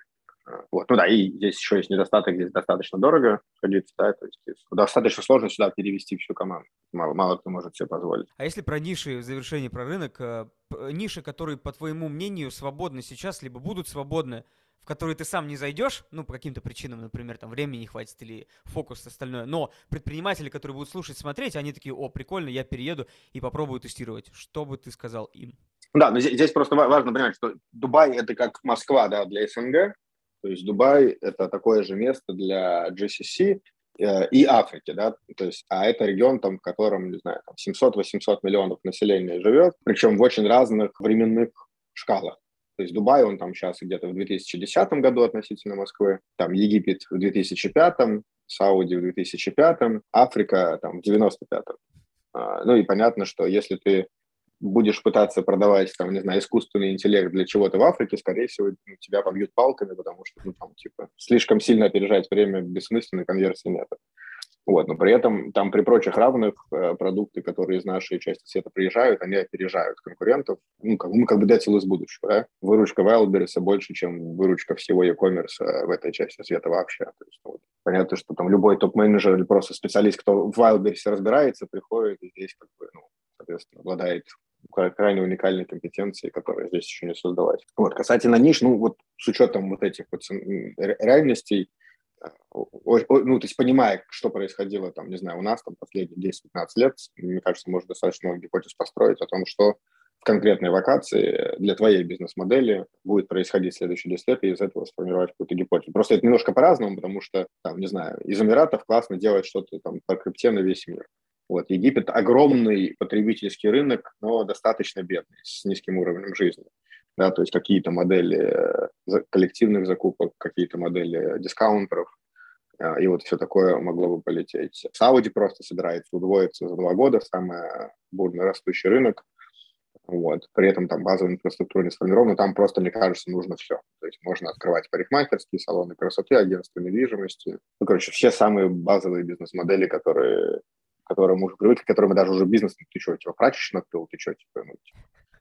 Speaker 2: вот. Ну да, и здесь еще есть недостаток, здесь достаточно дорого сходиться, да, то есть достаточно сложно сюда перевести всю команду. Мало, мало кто может себе позволить.
Speaker 1: А если про ниши, в завершении про рынок, э, ниши, которые, по твоему мнению, свободны сейчас, либо будут свободны, в которые ты сам не зайдешь, ну, по каким-то причинам, например, там времени не хватит или фокус остальное, но предприниматели, которые будут слушать, смотреть, они такие, о, прикольно, я перееду и попробую тестировать. Что бы ты сказал им?
Speaker 2: Да, но здесь, здесь просто важно понимать, что Дубай это как Москва, да, для СНГ, то есть Дубай – это такое же место для GCC и Африки, да, то есть, а это регион, там, в котором, не знаю, 700-800 миллионов населения живет, причем в очень разных временных шкалах. То есть Дубай, он там сейчас где-то в 2010 году относительно Москвы, там Египет в 2005, Сауди в 2005, Африка там в 95 а, Ну и понятно, что если ты будешь пытаться продавать, там, не знаю, искусственный интеллект для чего-то в Африке, скорее всего, ну, тебя побьют палками, потому что, ну, там, типа, слишком сильно опережать время бессмысленной конверсии нет. Вот, но при этом там при прочих равных э, продукты, которые из нашей части света приезжают, они опережают конкурентов. Ну, как, ну, как бы дятел из будущего, да? Выручка Wildberries больше, чем выручка всего e-commerce э, в этой части света вообще. То есть, ну, вот, понятно, что там любой топ-менеджер или просто специалист, кто в Wildberries разбирается, приходит и здесь, как бы, ну, соответственно, обладает крайне уникальной компетенции, которые здесь еще не создавать. Вот, касательно ниш, ну вот с учетом вот этих вот реальностей, ну, то есть понимая, что происходило там, не знаю, у нас там последние 10-15 лет, мне кажется, можно достаточно много гипотез построить о том, что в конкретной локации для твоей бизнес-модели будет происходить следующие 10 лет, и из этого сформировать какую-то гипотезу. Просто это немножко по-разному, потому что, там, не знаю, из Эмиратов классно делать что-то там по крипте на весь мир. Вот, Египет огромный потребительский рынок, но достаточно бедный, с низким уровнем жизни. Да, то есть какие-то модели э, коллективных закупок, какие-то модели дискаунтеров, а, и вот все такое могло бы полететь. Сауди просто собирается удвоиться за два года, самый бурно растущий рынок. Вот. При этом там базовая инфраструктура не сформирована, там просто, мне кажется, нужно все. То есть можно открывать парикмахерские, салоны красоты, агентства недвижимости. Ну, короче, все самые базовые бизнес-модели, которые которым мы уже привыкли, которым мы даже уже бизнес, ну, ты что, типа, прачечную открыл, ты что, типа, ну,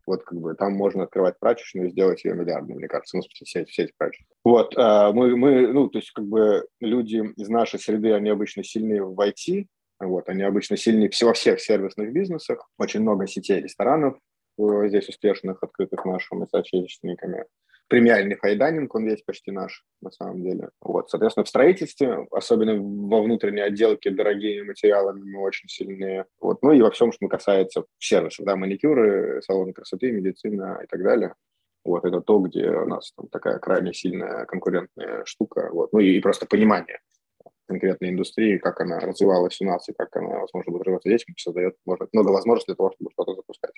Speaker 2: вот как бы там можно открывать прачечную и сделать ее миллиардной, мне кажется, ну, все, все эти прачечные. Вот, э, мы, мы, ну, то есть как бы люди из нашей среды, они обычно сильные в IT, вот, они обычно сильнее во всех сервисных бизнесах, очень много сетей ресторанов э, здесь успешных, открытых нашими соотечественниками премиальный файданинг, он весь почти наш, на самом деле. Вот, соответственно, в строительстве, особенно во внутренней отделке, дорогими материалами мы очень сильные. Вот, ну и во всем, что касается сервисов, да, маникюры, салоны красоты, медицина и так далее. Вот, это то, где у нас там такая крайне сильная конкурентная штука. Вот, ну и, и просто понимание конкретной индустрии, как она развивалась у нас и как она, возможно, будет развиваться здесь, создает может, много возможностей для того, чтобы что-то запускать.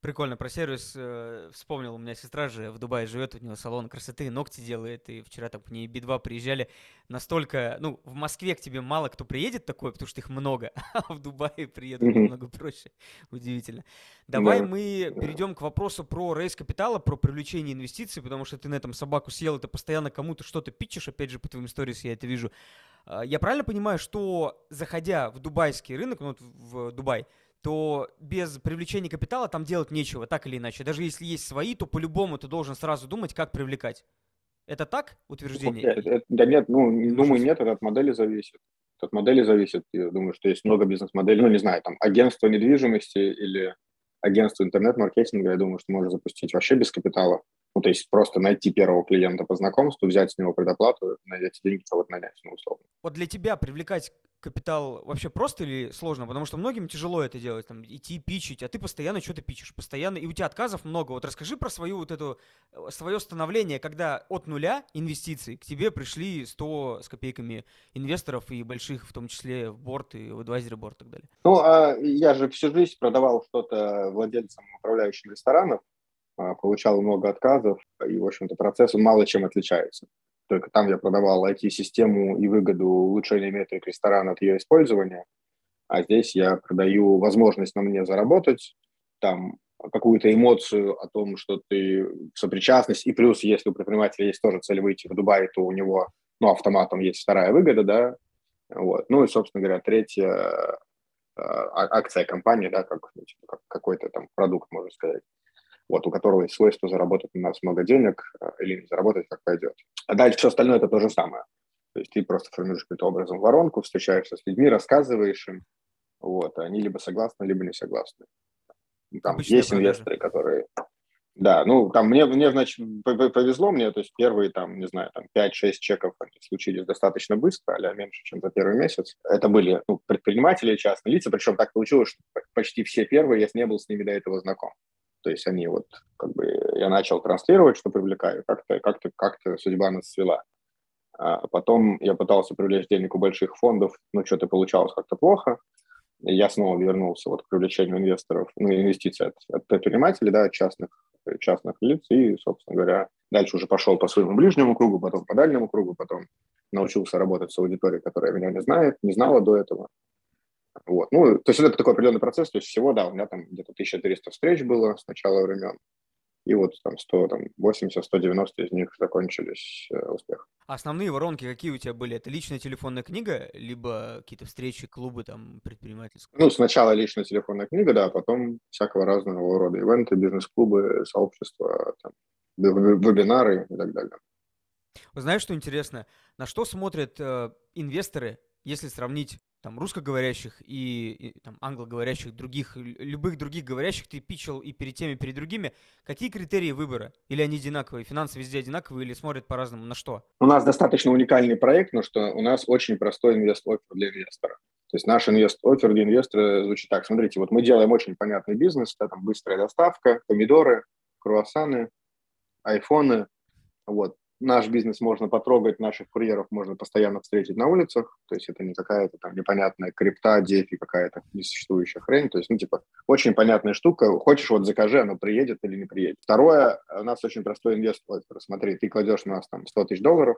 Speaker 1: Прикольно, про сервис э, вспомнил, у меня сестра же в Дубае живет, у нее салон красоты, ногти делает, и вчера там к ней би приезжали, настолько, ну, в Москве к тебе мало кто приедет такое, потому что их много, а в Дубае приедут mm-hmm. намного проще, удивительно. Давай yeah. мы перейдем к вопросу про рейс капитала, про привлечение инвестиций, потому что ты на этом собаку съел, ты постоянно кому-то что-то питчишь, опять же, по твоим сторис я это вижу. А, я правильно понимаю, что заходя в дубайский рынок, ну, вот в Дубай, то без привлечения капитала там делать нечего, так или иначе. Даже если есть свои, то по-любому ты должен сразу думать, как привлекать. Это так утверждение?
Speaker 2: Да нет, ну, думаю, нет, это от модели зависит. Это от модели зависит. Я думаю, что есть много бизнес-моделей, ну, не знаю, там, агентство недвижимости или агентство интернет-маркетинга, я думаю, что можно запустить вообще без капитала. Ну, то есть просто найти первого клиента по знакомству, взять с него предоплату, на эти деньги кого-то нанять, ну, условно.
Speaker 1: Вот для тебя привлекать капитал вообще просто или сложно? Потому что многим тяжело это делать, там, идти пичить, а ты постоянно что-то пичешь, постоянно, и у тебя отказов много. Вот расскажи про свою вот эту, э, свое становление, когда от нуля инвестиций к тебе пришли 100 с копейками инвесторов и больших, в том числе в борт и в адвайзере борт и так далее.
Speaker 2: Ну, а я же всю жизнь продавал что-то владельцам, управляющим ресторанов, получал много отказов, и, в общем-то, процесс мало чем отличается. Только там я продавал IT-систему и выгоду улучшения метрик ресторана от ее использования, а здесь я продаю возможность на мне заработать, там какую-то эмоцию о том, что ты сопричастность, и плюс, если у предпринимателя есть тоже цель выйти в Дубай, то у него, ну, автоматом есть вторая выгода, да, вот. Ну и, собственно говоря, третья а, а, акция компании, да, как, ну, типа, как какой-то там продукт, можно сказать вот, у которого есть свойство заработать у нас много денег э, или не заработать, как пойдет. А дальше все остальное это то же самое. То есть ты просто формируешь каким-то образом воронку, встречаешься с людьми, рассказываешь им, вот, они либо согласны, либо не согласны. Там Обычные есть продажи. инвесторы, которые... Да, ну, там мне, мне, значит, повезло мне, то есть первые, там, не знаю, там 5-6 чеков они случились достаточно быстро, а меньше, чем за первый месяц. Это были ну, предприниматели, частные лица, причем так получилось, что почти все первые, я не был с ними до этого знаком. То есть они вот, как бы, я начал транслировать, что привлекаю, как-то как -то, как -то судьба нас свела. А потом я пытался привлечь денег у больших фондов, но что-то получалось как-то плохо. И я снова вернулся вот к привлечению инвесторов, ну, инвестиций от, от предпринимателей, да, от частных, частных лиц, и, собственно говоря, дальше уже пошел по своему ближнему кругу, потом по дальнему кругу, потом научился работать с аудиторией, которая меня не знает, не знала до этого. Вот. Ну, то есть это такой определенный процесс, то есть всего, да, у меня там где-то 1300 встреч было с начала времен, и вот там 100, там 80, 190 из них закончились э, успехом.
Speaker 1: Основные воронки какие у тебя были? Это личная телефонная книга, либо какие-то встречи, клубы там предпринимательские?
Speaker 2: Ну, сначала личная телефонная книга, да, а потом всякого разного рода ивенты, бизнес-клубы, сообщества, там, вебинары и так далее.
Speaker 1: Вы знаете, что интересно? На что смотрят э, инвесторы, если сравнить там русскоговорящих и, и там англоговорящих, других, любых других говорящих ты пичил и перед теми, и перед другими. Какие критерии выбора? Или они одинаковые? Финансы везде одинаковые или смотрят по-разному? На что?
Speaker 2: У нас достаточно уникальный проект, но что у нас очень простой инвест-оффер для инвестора. То есть наш инвест-оффер для инвестора звучит так. Смотрите, вот мы делаем очень понятный бизнес, да, там быстрая доставка, помидоры, круассаны, айфоны. Вот наш бизнес можно потрогать, наших курьеров можно постоянно встретить на улицах, то есть это не какая-то там непонятная крипта, дефи, какая-то несуществующая хрень, то есть, ну, типа, очень понятная штука, хочешь, вот закажи, оно приедет или не приедет. Второе, у нас очень простой инвест, смотри, ты кладешь на нас там 100 тысяч долларов,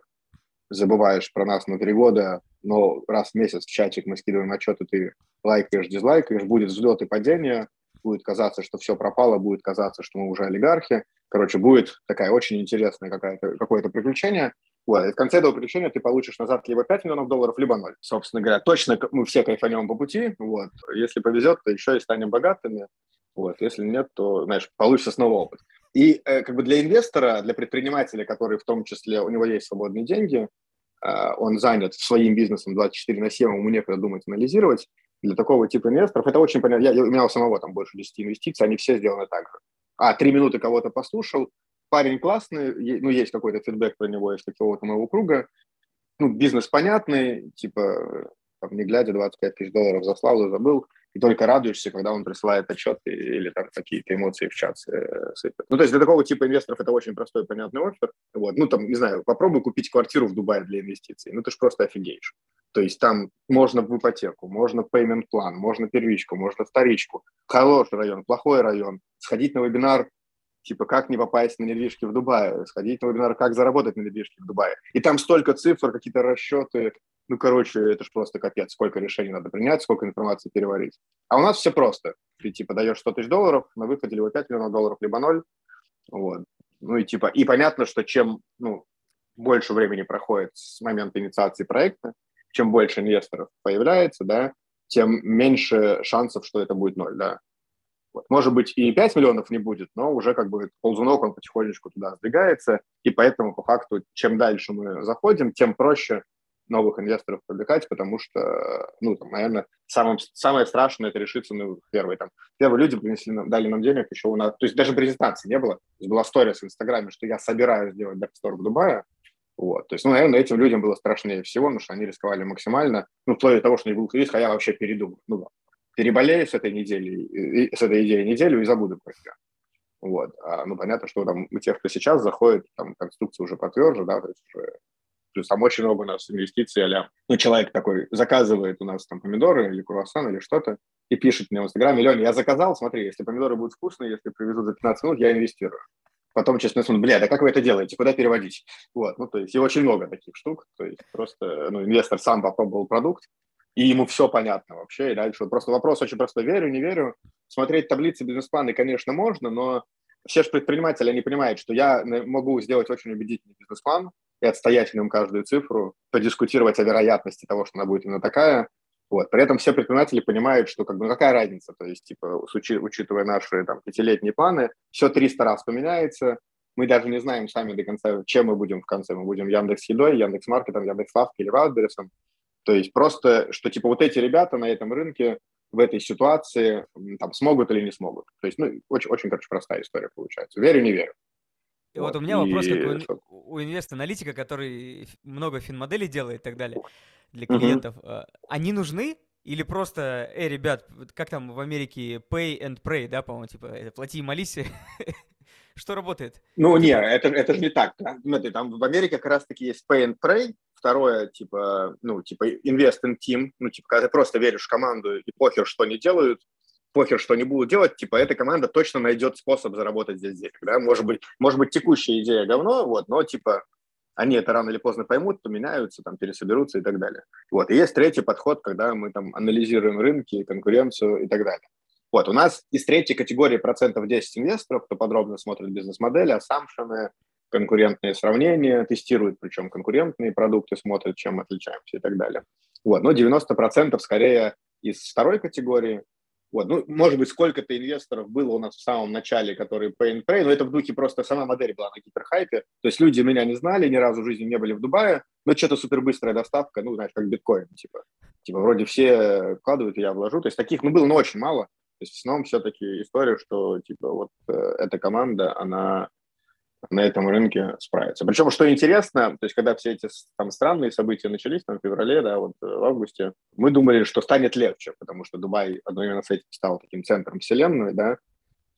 Speaker 2: забываешь про нас на три года, но раз в месяц в чатик мы скидываем отчеты, ты лайкаешь, дизлайкаешь, будет взлет и падение, будет казаться, что все пропало, будет казаться, что мы уже олигархи. Короче, будет такая очень интересная какая-то, какое-то приключение. Вот. И в конце этого приключения ты получишь назад либо 5 миллионов долларов, либо 0. Собственно говоря, точно мы все кайфанем по пути. Вот. Если повезет, то еще и станем богатыми. Вот. Если нет, то, знаешь, получится снова опыт. И э, как бы для инвестора, для предпринимателя, который в том числе, у него есть свободные деньги, э, он занят своим бизнесом 24 на 7, ему некогда думать, анализировать, для такого типа инвесторов это очень понятно. Я, у меня у самого там больше 10 инвестиций, они все сделаны так же. А, три минуты кого-то послушал, парень классный, ну, есть какой-то фидбэк про него из какого-то моего круга, ну, бизнес понятный, типа, там, не глядя, 25 тысяч долларов заслал и забыл, и только радуешься, когда он присылает отчет или там какие-то эмоции в чат э, сыпят. Ну, то есть для такого типа инвесторов это очень простой, понятный офер. Вот. Ну, там, не знаю, попробуй купить квартиру в Дубае для инвестиций. Ну, ты же просто офигеешь. То есть там можно в ипотеку, можно payment план, можно первичку, можно вторичку. Хороший район, плохой район. Сходить на вебинар, типа как не попасть на недвижки в Дубае, сходить на вебинар, как заработать на недвижки в Дубае. И там столько цифр, какие-то расчеты. Ну, короче, это же просто капец, сколько решений надо принять, сколько информации переварить. А у нас все просто. Ты типа даешь 100 тысяч долларов, на выходе либо 5 миллионов долларов, либо 0. Вот. Ну и типа, и понятно, что чем ну, больше времени проходит с момента инициации проекта, чем больше инвесторов появляется, да, тем меньше шансов, что это будет ноль, да. Вот. Может быть, и 5 миллионов не будет, но уже как бы ползунок, он потихонечку туда сдвигается, и поэтому, по факту, чем дальше мы заходим, тем проще новых инвесторов привлекать, потому что, ну, там, наверное, самым, самое страшное это решиться ну, первые, там, первые люди принесли нам, дали нам денег еще у нас, то есть даже презентации не было, была история в Инстаграме, что я собираюсь сделать Backstore в Дубае, вот. То есть, ну, наверное, этим людям было страшнее всего, потому что они рисковали максимально, ну, вплоть до того, что не был риск, а я вообще передумал. Ну, переболею с этой недели, с этой идеей неделю и забуду про себя. Вот. А, ну, понятно, что там у тех, кто сейчас заходит, там конструкция уже потверже, да, то есть уже плюс там очень много у нас инвестиций, а ну, человек такой заказывает у нас там помидоры или круассан или что-то, и пишет мне в Инстаграме, Леня, я заказал, смотри, если помидоры будут вкусные, если привезут за 15 минут, я инвестирую. Потом, честно, смотрю, бля, да как вы это делаете, куда переводить? Вот, ну, то есть, и очень много таких штук, то есть, просто, ну, инвестор сам попробовал продукт, и ему все понятно вообще, и дальше просто вопрос очень простой, верю, не верю, смотреть таблицы бизнес-планы, конечно, можно, но все же предприниматели, они понимают, что я могу сделать очень убедительный бизнес-план и отстоять в нем каждую цифру, подискутировать о вероятности того, что она будет именно такая, вот. При этом все предприниматели понимают, что как бы, ну, какая разница, то есть, типа, учи, учитывая наши там, пятилетние планы, все 300 раз поменяется, мы даже не знаем сами до конца, чем мы будем в конце. Мы будем Яндекс Едой, Яндекс Маркетом, Яндекс Лавкой или Валбересом. То есть просто, что типа вот эти ребята на этом рынке в этой ситуации там смогут или не смогут. То есть, ну, очень, очень, короче, простая история получается. Верю, не верю.
Speaker 1: И вот, вот у меня и... вопрос, как у, у инвест-аналитика, который много фин-моделей делает и так далее для клиентов. Uh-huh. Они нужны или просто, эй, ребят, как там в Америке pay and pray, да, по-моему, типа, это плати и молись. Что работает?
Speaker 2: Ну, не, это, это же не так. Да? Смотри, там в Америке как раз-таки есть pay and pray, второе, типа, ну, типа, invest in team, ну, типа, когда ты просто веришь в команду и похер, что они делают, похер, что они будут делать, типа, эта команда точно найдет способ заработать здесь денег, да, может быть, может быть, текущая идея говно, вот, но, типа, они это рано или поздно поймут, поменяются, там, пересоберутся и так далее. Вот, и есть третий подход, когда мы там анализируем рынки, конкуренцию и так далее. Вот, у нас из третьей категории процентов 10 инвесторов, кто подробно смотрит бизнес-модели, ассампшены, конкурентные сравнения, тестируют, причем конкурентные продукты, смотрят, чем отличаемся и так далее. Вот, но 90% скорее из второй категории, Вот, ну, может быть, сколько-то инвесторов было у нас в самом начале, которые pay and pray, но это в духе просто сама модель была на гиперхайпе. То есть люди меня не знали, ни разу в жизни не были в Дубае, но что-то супербыстрая доставка, ну, знаешь, как биткоин, типа. Типа, вроде все вкладывают, и я вложу. То есть таких, ну, было, но очень мало. То есть в основном все-таки история, что, типа, вот э, эта команда, она на этом рынке справится. Причем, что интересно, то есть, когда все эти там странные события начались, там, в феврале, да, вот э, в августе, мы думали, что станет легче, потому что Дубай одновременно с этим стал таким центром вселенной, да,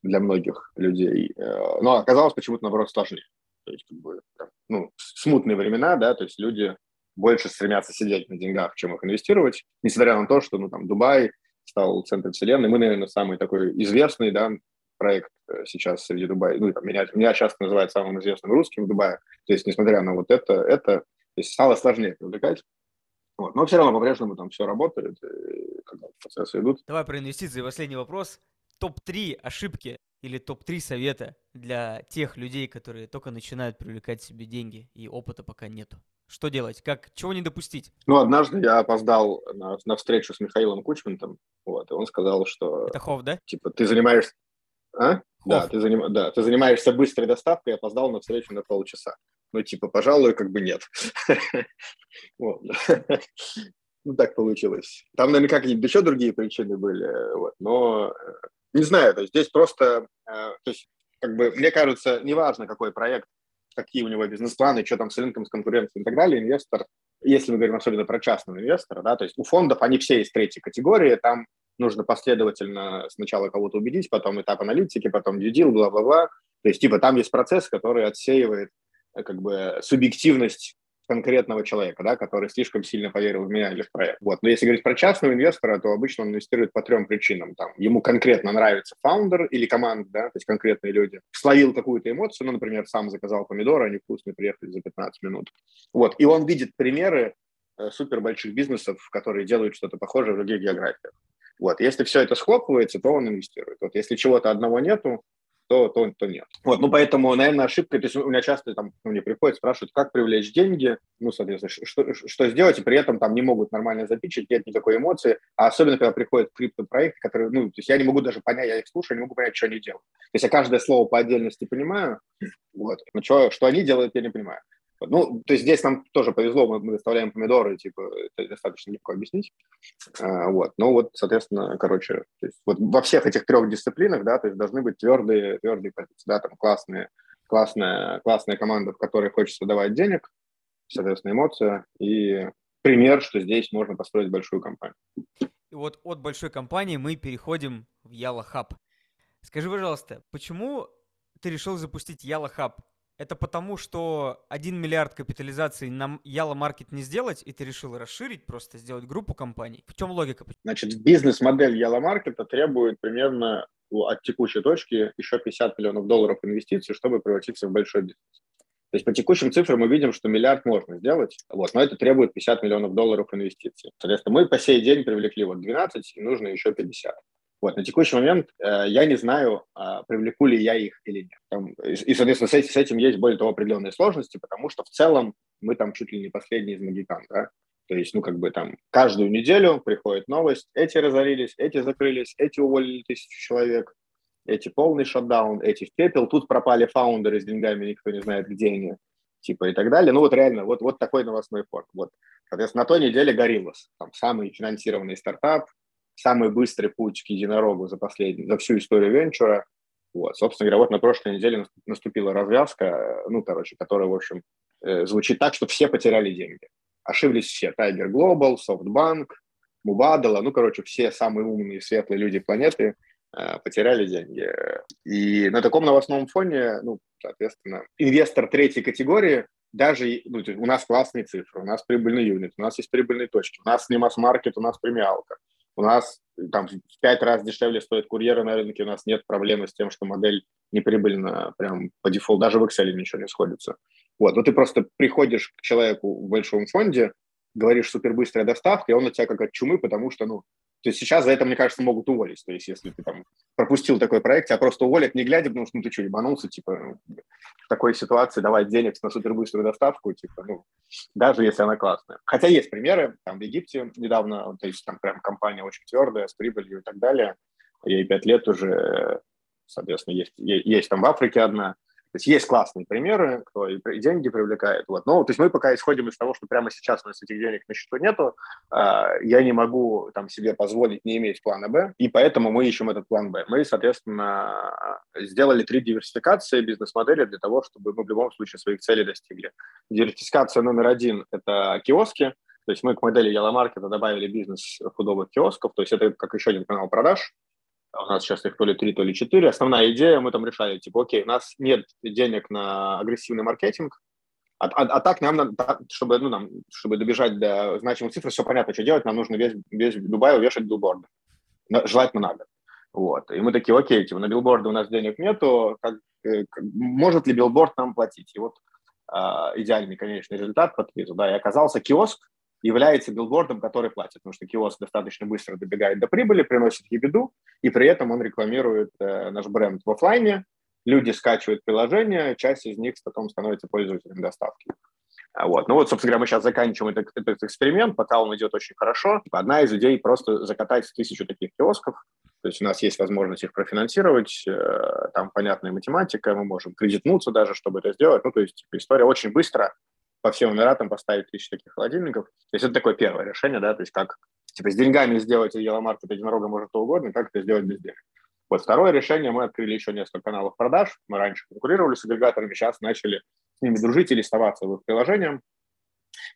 Speaker 2: для многих людей. Э, но оказалось почему-то, наоборот, сложнее. То есть, как бы, ну, смутные времена, да, то есть люди больше стремятся сидеть на деньгах, чем их инвестировать, несмотря на то, что, ну, там, Дубай стал центром вселенной. Мы, наверное, самый такой известный, да, проект сейчас среди Дубая, ну, там, меня, меня часто называют самым известным русским в Дубае, то есть, несмотря на вот это, это то есть стало сложнее привлекать. Вот. Но все равно по-прежнему там все работает, и, когда процессы идут.
Speaker 1: Давай про инвестиции. Последний вопрос. Топ-3 ошибки или топ-3 совета для тех людей, которые только начинают привлекать себе деньги и опыта пока нету? Что делать? Как, чего не допустить?
Speaker 2: Ну, однажды я опоздал на, на встречу с Михаилом Кучментом, вот, и он сказал, что...
Speaker 1: Это Хов, да?
Speaker 2: Типа, ты занимаешься... А? Да ты, заним... да, ты занимаешься быстрой доставкой, я опоздал на встречу на полчаса. Ну, типа, пожалуй, как бы нет. Ну, так получилось. Там, наверное, какие-то еще другие причины были, вот, но э, не знаю, то есть здесь просто, э, то есть, как бы, мне кажется, неважно, какой проект, какие у него бизнес-планы, что там с рынком, с конкуренцией и так далее, инвестор, если мы говорим особенно про частного инвестора, да, то есть у фондов они все из третьей категории, там нужно последовательно сначала кого-то убедить, потом этап аналитики, потом дьюдил, бла-бла-бла. То есть, типа, там есть процесс, который отсеивает э, как бы субъективность конкретного человека, да, который слишком сильно поверил в меня или в проект. Вот. Но если говорить про частного инвестора, то обычно он инвестирует по трем причинам. Там, ему конкретно нравится фаундер или команда, да, то есть конкретные люди. Словил какую-то эмоцию, ну, например, сам заказал помидоры, они вкусные, приехали за 15 минут. Вот. И он видит примеры э, супер больших бизнесов, которые делают что-то похожее в других географиях. Вот. Если все это схлопывается, то он инвестирует. Вот. Если чего-то одного нету, то, то, то нет. Вот, ну, поэтому, наверное, ошибка, то есть у меня часто там ну, мне приходят, спрашивают, как привлечь деньги, ну, соответственно, что, что сделать, и при этом там не могут нормально запичить, нет никакой эмоции, а особенно, когда приходят криптопроекты, которые, ну, то есть я не могу даже понять, я их слушаю, не могу понять, что они делают. То есть я каждое слово по отдельности понимаю, вот, но что, что они делают, я не понимаю. Ну, то есть здесь нам тоже повезло, мы, мы доставляем помидоры, типа, это достаточно легко объяснить. А, вот, ну вот, соответственно, короче, то есть вот во всех этих трех дисциплинах, да, то есть должны быть твердые, твердые позиции, да, там классные, классная, классная команда, в которой хочется давать денег, соответственно, эмоция и пример, что здесь можно построить большую компанию.
Speaker 1: И вот от большой компании мы переходим в Yalla Hub. Скажи, пожалуйста, почему ты решил запустить Yalla Hub? Это потому, что 1 миллиард капитализации нам Яла Маркет не сделать, и ты решил расширить, просто сделать группу компаний. В чем логика?
Speaker 2: Значит, бизнес-модель Яла Маркета требует примерно от текущей точки еще 50 миллионов долларов инвестиций, чтобы превратиться в большой бизнес. То есть по текущим цифрам мы видим, что миллиард можно сделать, вот, но это требует 50 миллионов долларов инвестиций. Соответственно, мы по сей день привлекли вот 12, и нужно еще 50. Вот, на текущий момент э, я не знаю, э, привлеку ли я их или нет. Там, и, и, соответственно, с, с этим есть более того определенные сложности, потому что в целом мы там чуть ли не последний из магикан, да. То есть, ну, как бы там каждую неделю приходит новость, эти разорились, эти закрылись, эти уволили тысячу человек, эти полный шатдаун, эти в пепел, тут пропали фаундеры с деньгами, никто не знает, где они, типа и так далее. Ну, вот реально, вот, вот такой новостной фон. Вот. Соответственно, на той неделе Гориллас, там самый финансированный стартап, самый быстрый путь к единорогу за, последний, за всю историю венчура. Вот, собственно говоря, вот на прошлой неделе наступила развязка, ну, короче, которая, в общем, э, звучит так, что все потеряли деньги. Ошиблись все. Tiger Global, SoftBank, Mubadala, ну, короче, все самые умные, светлые люди планеты э, потеряли деньги. И на таком новостном фоне, ну, соответственно, инвестор третьей категории, даже ну, у нас классные цифры, у нас прибыльный юнит, у нас есть прибыльные точки, у нас не масс-маркет, у нас премиалка. У нас там в пять раз дешевле стоит курьеры на рынке, у нас нет проблемы с тем, что модель неприбыльна прям по дефолту, даже в Excel ничего не сходится. Вот, ну ты просто приходишь к человеку в большом фонде, говоришь супербыстрая доставка, и он на тебя как от чумы, потому что, ну, то есть сейчас за это, мне кажется, могут уволить. То есть если ты там пропустил такой проект, тебя просто уволят, не глядя, потому что ну ты что, ебанулся, типа, в такой ситуации давать денег на супербыструю доставку, типа, ну, даже если она классная. Хотя есть примеры, там в Египте недавно, то есть там прям компания очень твердая, с прибылью и так далее, ей пять лет уже, соответственно, есть, есть там в Африке одна, то есть есть классные примеры, кто и деньги привлекает. Вот. Но то есть мы пока исходим из того, что прямо сейчас у нас этих денег на счету нету, а, я не могу там себе позволить не иметь плана Б, и поэтому мы ищем этот план Б. Мы, соответственно, сделали три диверсификации бизнес-модели для того, чтобы мы в любом случае своих целей достигли. Диверсификация номер один – это киоски, то есть мы к модели Yellow добавили бизнес худобых киосков, то есть это как еще один канал продаж, у нас сейчас их то ли три, то ли четыре. Основная идея, мы там решали, типа, окей, у нас нет денег на агрессивный маркетинг, а, а, а так нам чтобы, ну, нам, чтобы добежать до значимых цифр, все понятно, что делать, нам нужно весь, весь Дубай увешать билборды. Желательно надо. Вот. И мы такие, окей, типа, на билборды у нас денег нету, как, э, как, может ли билборд нам платить? И вот э, идеальный конечный результат по твиту, да, и оказался киоск, является билбордом, который платит, потому что киоск достаточно быстро добегает до прибыли, приносит ебеду, и при этом он рекламирует э, наш бренд в офлайне, люди скачивают приложение, часть из них потом становится пользователем доставки. А вот. Ну вот, собственно говоря, мы сейчас заканчиваем этот, этот эксперимент, пока он идет очень хорошо. Одна из идей просто закатать тысячу таких киосков, то есть у нас есть возможность их профинансировать, э, там понятная математика, мы можем кредитнуться даже, чтобы это сделать. Ну, то есть типа, история очень быстро по всем Эмиратам поставить тысячу таких холодильников. То есть это такое первое решение, да, то есть как типа с деньгами сделать Yellow Market единорога может что угодно, как это сделать без денег. Вот второе решение, мы открыли еще несколько каналов продаж, мы раньше конкурировали с агрегаторами, сейчас начали с ними дружить и листоваться в их приложениях.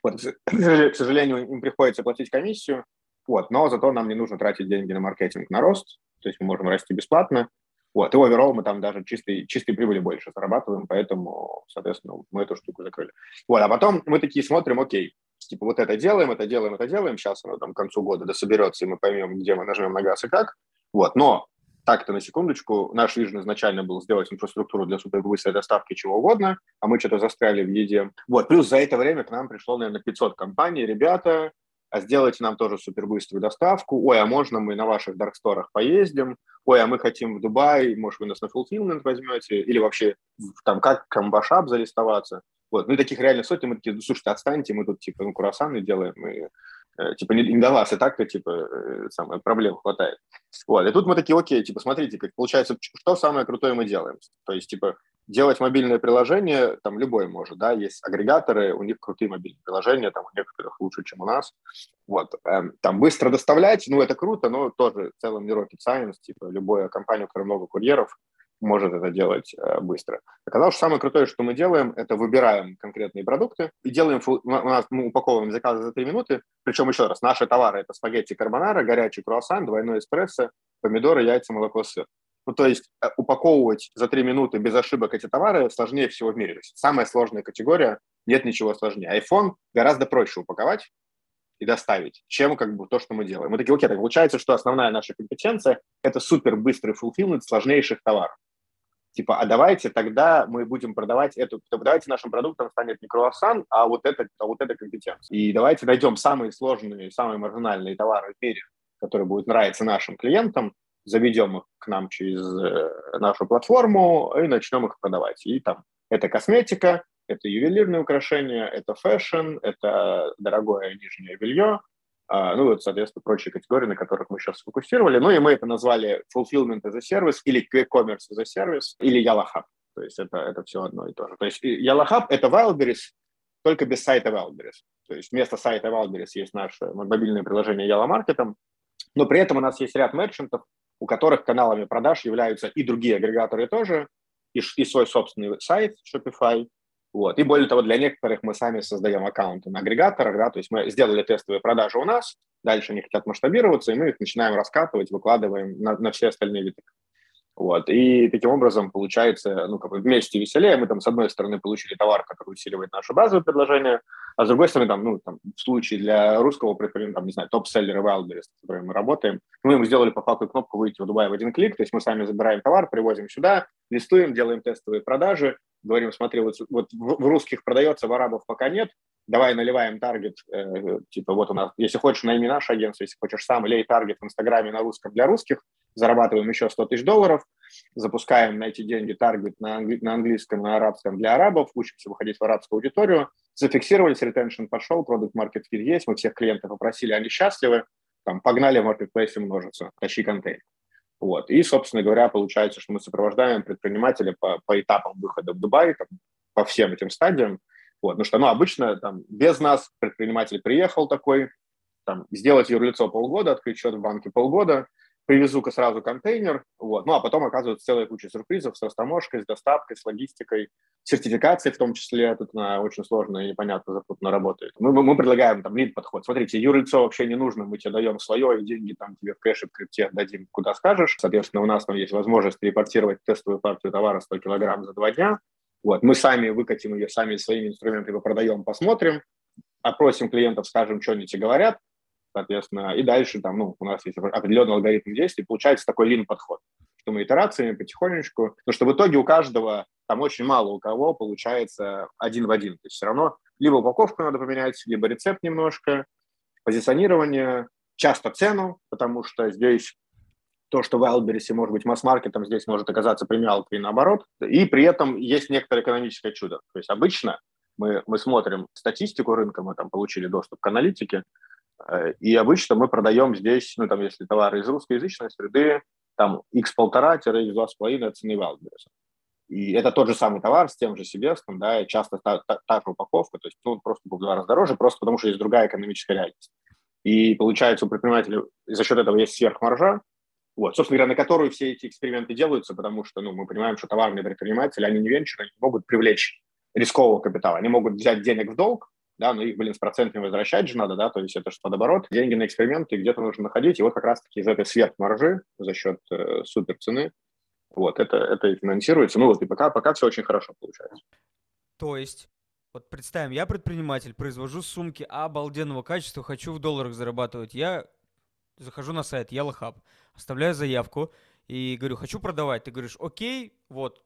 Speaker 2: Вот, к сожалению, им приходится платить комиссию, вот, но зато нам не нужно тратить деньги на маркетинг, на рост, то есть мы можем расти бесплатно, вот, и оверолл мы там даже чистой, чистой прибыли больше зарабатываем, поэтому, соответственно, мы эту штуку закрыли. Вот, а потом мы такие смотрим, окей, типа вот это делаем, это делаем, это делаем, сейчас оно там к концу года дособерется, и мы поймем, где мы нажмем на газ и как. Вот, но так-то на секундочку, наш вижен изначально был сделать инфраструктуру для супербыстрой доставки чего угодно, а мы что-то застряли в еде. Вот, плюс за это время к нам пришло, наверное, 500 компаний, ребята, а сделайте нам тоже супербыструю доставку, ой, а можно мы на ваших дарксторах поездим, ой, а мы хотим в Дубай, может, вы нас на fulfillment возьмете, или вообще там как камбашап залистоваться. Вот, ну и таких реально сотни, мы такие, слушайте, отстаньте, мы тут типа ну, курасаны делаем, и э, типа не, не до вас, и так-то типа э, самое, проблем хватает. Вот, и тут мы такие, окей, типа смотрите, как получается, что самое крутое мы делаем. То есть типа делать мобильное приложение, там любой может, да, есть агрегаторы, у них крутые мобильные приложения, там у некоторых лучше, чем у нас. Вот, эм, там быстро доставлять, ну, это круто, но тоже в целом не rocket science, типа любая компания, у которой много курьеров, может это делать э, быстро. Оказалось, что самое крутое, что мы делаем, это выбираем конкретные продукты и делаем, у нас мы упаковываем заказы за 3 минуты, причем еще раз, наши товары это спагетти карбонара, горячий круассан, двойной эспрессо, помидоры, яйца, молоко, сыр. Ну, то есть э, упаковывать за три минуты без ошибок эти товары сложнее всего в мире. То есть самая сложная категория, нет ничего сложнее. iPhone гораздо проще упаковать и доставить, чем как бы то, что мы делаем. Мы такие, окей, так получается, что основная наша компетенция – это супер быстрый fulfillment сложнейших товаров. Типа, а давайте тогда мы будем продавать эту, давайте нашим продуктом станет не круассан, а вот это, а вот эта компетенция. И давайте найдем самые сложные, самые маржинальные товары в мире, которые будут нравиться нашим клиентам, заведем их к нам через э, нашу платформу и начнем их продавать. И там это косметика, это ювелирные украшения, это fashion, это дорогое нижнее белье, а, ну вот, соответственно, прочие категории, на которых мы сейчас сфокусировали. Ну и мы это назвали fulfillment as a service или quick commerce as a service или Yalla. То есть это, это все одно и то же. То есть Yalla это Wildberries, только без сайта Wildberries. То есть вместо сайта Wildberries есть наше мобильное приложение Yalla Market, но при этом у нас есть ряд мерчантов, у которых каналами продаж являются и другие агрегаторы тоже, и, и свой собственный сайт Shopify. Вот. И более того, для некоторых мы сами создаем аккаунты на агрегаторах, да, то есть мы сделали тестовые продажи у нас, дальше они хотят масштабироваться, и мы их начинаем раскатывать, выкладываем на, на все остальные виды. Вот. И таким образом получается, ну, как бы вместе веселее. Мы там, с одной стороны, получили товар, который усиливает наше базовое предложение, а с другой стороны, там, ну, там, в случае для русского предпринимателя, там, не знаю, топ-селлеры Wildberries, с которыми мы работаем, мы им сделали по факту кнопку «Выйти в Дубай в один клик», то есть мы сами забираем товар, привозим сюда, листуем, делаем тестовые продажи, говорим, смотри, вот, вот в, русских продается, в арабов пока нет, давай наливаем таргет, э, типа вот у нас, если хочешь, найми наше агентство, если хочешь сам, лей таргет в Инстаграме на русском для русских, зарабатываем еще 100 тысяч долларов, запускаем на эти деньги таргет на, англи- на английском, на арабском для арабов, учимся выходить в арабскую аудиторию, зафиксировались, retention пошел, product market есть, мы всех клиентов попросили, они счастливы, там, погнали в маркетплейсе множиться, тащи контейнер. Вот. И, собственно говоря, получается, что мы сопровождаем предпринимателя по, по этапам выхода в Дубай, там, по всем этим стадиям. Вот. Потому что ну, обычно там, без нас предприниматель приехал такой, там, сделать юрлицо полгода, открыть счет в банке полгода, привезу-ка сразу контейнер, вот. ну а потом оказывается целая куча сюрпризов с растаможкой, с доставкой, с логистикой, сертификацией в том числе, тут она очень сложно и непонятно запутанно работает. Мы, мы, предлагаем там лид-подход. Смотрите, юрлицо вообще не нужно, мы тебе даем свое, и деньги там тебе в кэше, в крипте дадим, куда скажешь. Соответственно, у нас там есть возможность репортировать тестовую партию товара 100 килограмм за два дня. Вот. Мы сами выкатим ее, сами своими инструментами продаем, посмотрим, опросим клиентов, скажем, что они тебе говорят, соответственно, и дальше там, ну, у нас есть определенный алгоритм действий, получается такой лин-подход, что мы итерациями потихонечку, но что в итоге у каждого, там очень мало у кого получается один в один, то есть все равно либо упаковку надо поменять, либо рецепт немножко, позиционирование, часто цену, потому что здесь то, что в Wildberries может быть масс-маркетом, здесь может оказаться премиалкой и наоборот. И при этом есть некоторое экономическое чудо. То есть обычно мы, мы смотрим статистику рынка, мы там получили доступ к аналитике, и обычно мы продаем здесь, ну, там, если товары из русскоязычной среды, там, x1,5-x2,5 от цены Wildberries. И это тот же самый товар с тем же себестом, да, и часто та, та, та же упаковка, то есть, ну, просто в два раза дороже, просто потому что есть другая экономическая реальность. И получается у предпринимателя за счет этого есть сверхмаржа, вот, собственно говоря, на которую все эти эксперименты делаются, потому что, ну, мы понимаем, что товарные предприниматели, они не венчуры, они могут привлечь рискового капитала, они могут взять денег в долг, да, но их, блин, с процентами возвращать же надо, да, то есть это же под оборот, деньги на эксперименты где-то нужно находить, и вот как раз-таки из этой сверхмаржи за счет э, супер вот, это, это и финансируется, ну вот, и пока, пока все очень хорошо получается.
Speaker 1: То есть, вот представим, я предприниматель, произвожу сумки обалденного качества, хочу в долларах зарабатывать, я захожу на сайт Yellow оставляю заявку и говорю, хочу продавать, ты говоришь, окей, вот,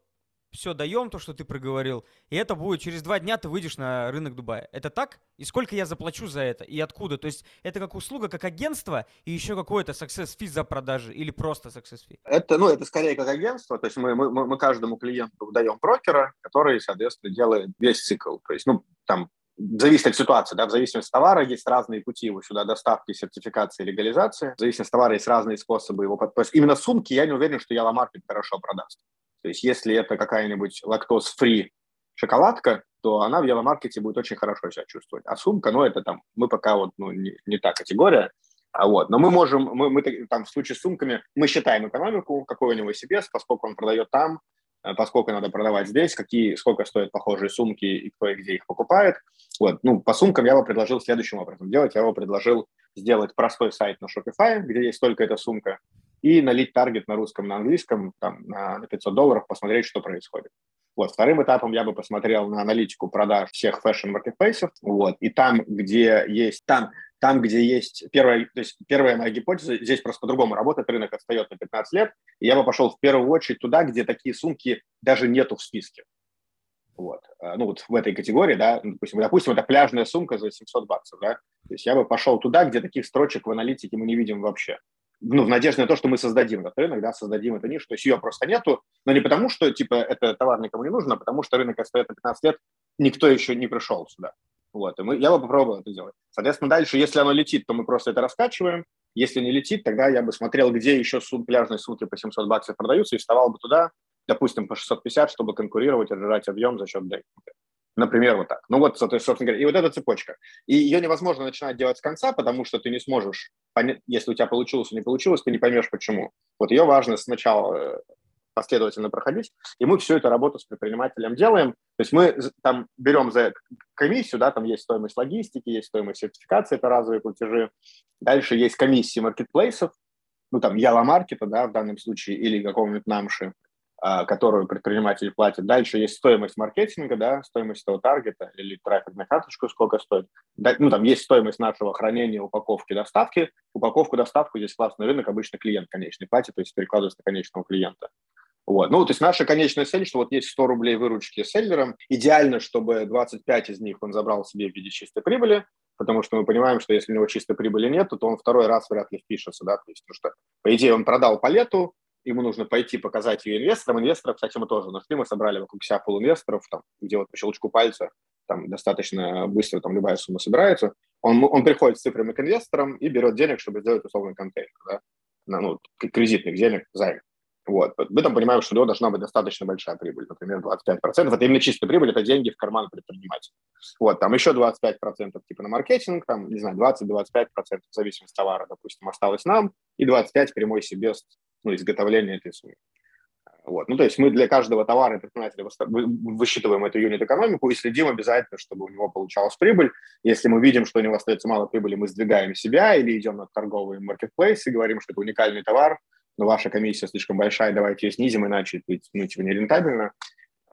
Speaker 1: все даем, то, что ты проговорил, и это будет через два дня ты выйдешь на рынок Дубая. Это так? И сколько я заплачу за это? И откуда? То есть это как услуга, как агентство, и еще какой-то success fee за продажи или просто success fee?
Speaker 2: Это, ну, это скорее как агентство, то есть мы, мы, мы каждому клиенту даем брокера, который, соответственно, делает весь цикл. То есть, ну, там, зависит от ситуации, да, в зависимости от товара есть разные пути его сюда доставки, сертификации, легализации. В зависимости от товара есть разные способы его... То есть именно сумки я не уверен, что Yellow Market хорошо продаст. То есть если это какая-нибудь лактоз-фри шоколадка, то она в Евромаркете будет очень хорошо себя чувствовать. А сумка, ну, это там, мы пока вот, ну, не, не та категория, а вот, но мы можем, мы, мы там в случае с сумками, мы считаем экономику, какой у него себе, поскольку он продает там, э, поскольку надо продавать здесь, какие, сколько стоят похожие сумки и кто и где их покупает. Вот, ну, по сумкам я бы предложил следующим образом делать. Я бы предложил сделать простой сайт на Shopify, где есть только эта сумка, и налить таргет на русском, на английском, там, на 500 долларов, посмотреть, что происходит. Вот, вторым этапом я бы посмотрел на аналитику продаж всех fashion-маркетплейсов, вот, и там, где есть, там, там, где есть первая, то есть первая моя гипотеза, здесь просто по-другому работает, рынок отстает на 15 лет, и я бы пошел в первую очередь туда, где такие сумки даже нету в списке. Вот. А, ну, вот в этой категории, да, допустим, допустим, это пляжная сумка за 700 баксов, да, то есть я бы пошел туда, где таких строчек в аналитике мы не видим вообще ну, в надежде на то, что мы создадим этот рынок, да, создадим эту нишу. То есть ее просто нету, но не потому, что, типа, это товар никому не нужен, а потому что рынок остается 15 лет, никто еще не пришел сюда. Вот, и мы, я бы попробовал это сделать. Соответственно, дальше, если оно летит, то мы просто это раскачиваем. Если не летит, тогда я бы смотрел, где еще сум, пляжные сумки по 700 баксов продаются, и вставал бы туда, допустим, по 650, чтобы конкурировать, отжирать объем за счет дейкинга. Например, вот так. Ну вот, собственно говоря, и вот эта цепочка. И ее невозможно начинать делать с конца, потому что ты не сможешь понять, если у тебя получилось или не получилось, ты не поймешь, почему. Вот ее важно сначала э, последовательно проходить, и мы всю эту работу с предпринимателем делаем. То есть мы там берем за комиссию, да, там есть стоимость логистики, есть стоимость сертификации, это разовые платежи. Дальше есть комиссии маркетплейсов, ну там Яла Маркета, да, в данном случае, или какого-нибудь Намши. А, которую предприниматель платит. Дальше есть стоимость маркетинга, да, стоимость того таргета или трафик на карточку, сколько стоит. Ну, там есть стоимость нашего хранения, упаковки, доставки. Упаковку, доставку здесь классный рынок, обычно клиент конечный платит, то есть перекладывается на конечного клиента. Вот. Ну, то есть наша конечная цель, что вот есть 100 рублей выручки селлером. Идеально, чтобы 25 из них он забрал себе в виде чистой прибыли, потому что мы понимаем, что если у него чистой прибыли нет, то он второй раз вряд ли впишется, да, то есть, потому что, по идее, он продал по лету, ему нужно пойти показать ее инвесторам. Инвесторов, кстати, мы тоже нашли, мы собрали вокруг себя пол инвесторов, там, где вот по щелчку пальца там достаточно быстро там любая сумма собирается. Он, он приходит с цифрами к инвесторам и берет денег, чтобы сделать условный контейнер. Да? ну, кредитных денег, займ. Вот. Мы там понимаем, что у него должна быть достаточно большая прибыль, например, 25%. Это именно чистая прибыль, это деньги в карман предпринимателя. Вот, там еще 25% типа на маркетинг, там, не знаю, 20-25% в зависимости от товара, допустим, осталось нам, и 25% прямой себе ну, изготовления этой суммы. Вот. Ну, то есть мы для каждого товара предпринимателя высчитываем эту юнит-экономику и следим обязательно, чтобы у него получалась прибыль. Если мы видим, что у него остается мало прибыли, мы сдвигаем себя или идем на торговый маркетплейс и говорим, что это уникальный товар, но ваша комиссия слишком большая, давайте ее снизим, иначе это ну, типа, нерентабельно.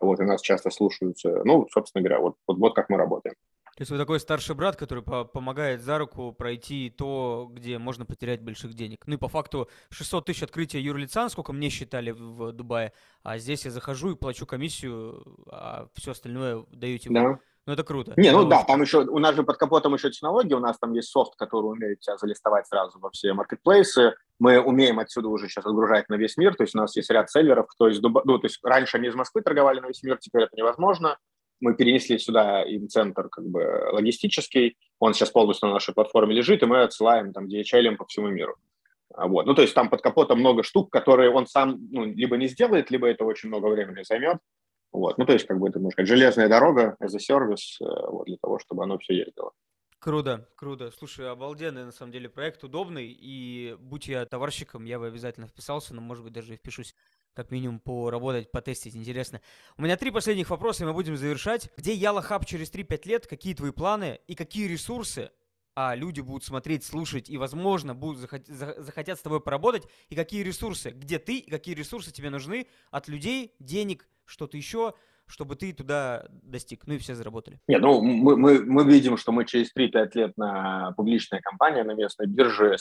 Speaker 2: Вот, и нас часто слушаются. Ну, собственно говоря, вот, вот, вот как мы работаем.
Speaker 1: То есть вы такой старший брат, который по помогает за руку пройти то, где можно потерять больших денег. Ну и по факту 600 тысяч открытия юрлица, сколько мне считали в Дубае, а здесь я захожу и плачу комиссию, а все остальное даете
Speaker 2: да. вы.
Speaker 1: Ну, это круто.
Speaker 2: Не, ну да, там еще, у нас же под капотом еще технологии, у нас там есть софт, который умеет тебя залистовать сразу во все маркетплейсы. Мы умеем отсюда уже сейчас отгружать на весь мир, то есть у нас есть ряд селлеров, кто из Дуба... ну, то есть раньше они из Москвы торговали на весь мир, теперь это невозможно мы перенесли сюда им центр как бы логистический, он сейчас полностью на нашей платформе лежит, и мы отсылаем там DHL по всему миру. А вот. Ну, то есть там под капотом много штук, которые он сам ну, либо не сделает, либо это очень много времени займет. Вот. Ну, то есть, как бы это, можно сказать, железная дорога as a service э, вот, для того, чтобы оно все ездило.
Speaker 1: Круто, круто. Слушай, обалденный на самом деле проект, удобный, и будь я товарщиком, я бы обязательно вписался, но, может быть, даже и впишусь как минимум поработать, потестить, интересно. У меня три последних вопроса, и мы будем завершать. Где Яла Хаб через 3-5 лет, какие твои планы? И какие ресурсы а люди будут смотреть, слушать и, возможно, будут захот- захотят с тобой поработать, и какие ресурсы, где ты, и какие ресурсы тебе нужны? От людей, денег, что-то еще, чтобы ты туда достиг, ну и все заработали?
Speaker 2: Нет, ну мы, мы, мы видим, что мы через 3-5 лет на публичная компания на местной бирже,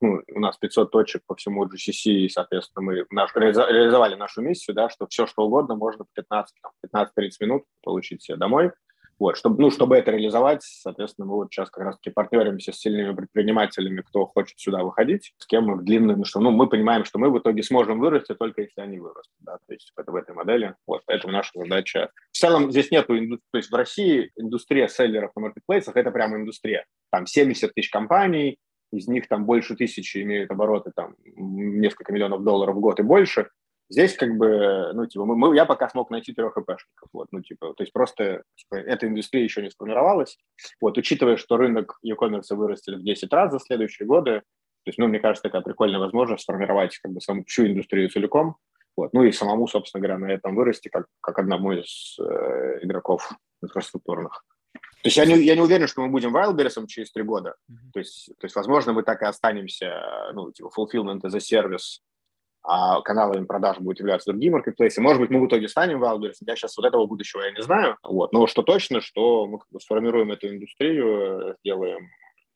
Speaker 2: ну, у нас 500 точек по всему GCC, и, соответственно, мы наш, реализовали нашу миссию, да, что все, что угодно можно 15-30 минут получить себе домой. Вот, чтобы, ну, чтобы это реализовать, соответственно, мы вот сейчас как раз-таки партнеримся с сильными предпринимателями, кто хочет сюда выходить, с кем мы в длинном, что, ну, мы понимаем, что мы в итоге сможем вырасти только если они вырастут, да, то есть это в этой модели, вот, поэтому наша задача. В целом здесь нету, то есть в России индустрия селлеров на маркетплейсах – это прямо индустрия, там 70 тысяч компаний, из них там больше тысячи имеют обороты там несколько миллионов долларов в год и больше, Здесь как бы, ну, типа, мы, мы, я пока смог найти трех ИПшников, вот, ну, типа, то есть просто типа, эта индустрия еще не сформировалась, вот, учитывая, что рынок e-commerce вырастет в 10 раз за следующие годы, то есть, ну, мне кажется, такая прикольная возможность сформировать как бы саму всю индустрию целиком, вот, ну и самому, собственно говоря, на этом вырасти как, как одному из э, игроков инфраструктурных. То есть я не, я не уверен, что мы будем Wildberries через три года. Mm-hmm. То, есть, то есть, возможно, мы так и останемся, ну, типа, fulfillment as a service а каналами продаж будут являться другие маркетплейсы. Может быть, мы в итоге станем Wildberries. Я сейчас вот этого будущего я не знаю. Вот. Но что точно, что мы как бы сформируем эту индустрию, сделаем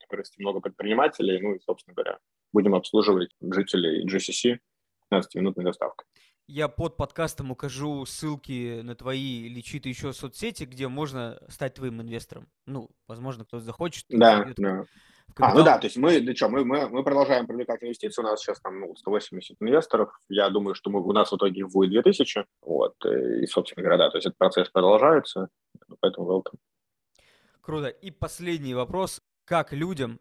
Speaker 2: вырасти много предпринимателей, ну и, собственно говоря, будем обслуживать жителей GCC 15-минутной доставкой.
Speaker 1: Я под подкастом укажу ссылки на твои или чьи-то еще соцсети, где можно стать твоим инвестором. Ну, возможно, кто-то захочет.
Speaker 2: Да, да. А, ну да, то есть мы, да что, мы, мы, мы продолжаем привлекать инвестиции, у нас сейчас там ну, 180 инвесторов, я думаю, что мы, у нас в итоге их будет 2000, вот, и, собственно говоря, да, то есть этот процесс продолжается, поэтому welcome.
Speaker 1: Круто. И последний вопрос, как людям,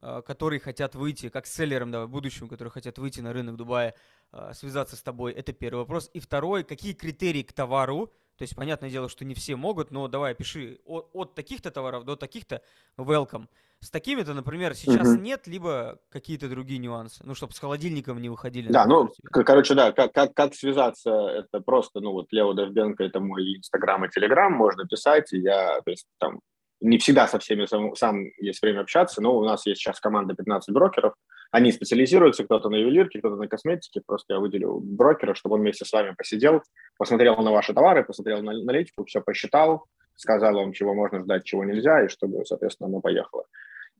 Speaker 1: а, которые хотят выйти, как селлерам, давай, будущим, которые хотят выйти на рынок Дубая, а, связаться с тобой, это первый вопрос. И второй, какие критерии к товару, то есть, понятное дело, что не все могут, но давай, пиши от, от таких-то товаров до таких-то. Welcome. С такими-то, например, сейчас угу. нет, либо какие-то другие нюансы, ну, чтобы с холодильником не выходили.
Speaker 2: Да, ну, короче, да, как, как, как связаться, это просто, ну, вот Лео Довбенко, это мой Инстаграм и Телеграм, можно писать, и я, то есть, там, не всегда со всеми сам, сам есть время общаться, но у нас есть сейчас команда 15 брокеров, они специализируются, кто-то на ювелирке, кто-то на косметике, просто я выделил брокера, чтобы он вместе с вами посидел, посмотрел на ваши товары, посмотрел на аналитику, все посчитал, сказал вам, чего можно ждать, чего нельзя, и чтобы, соответственно, оно поехало.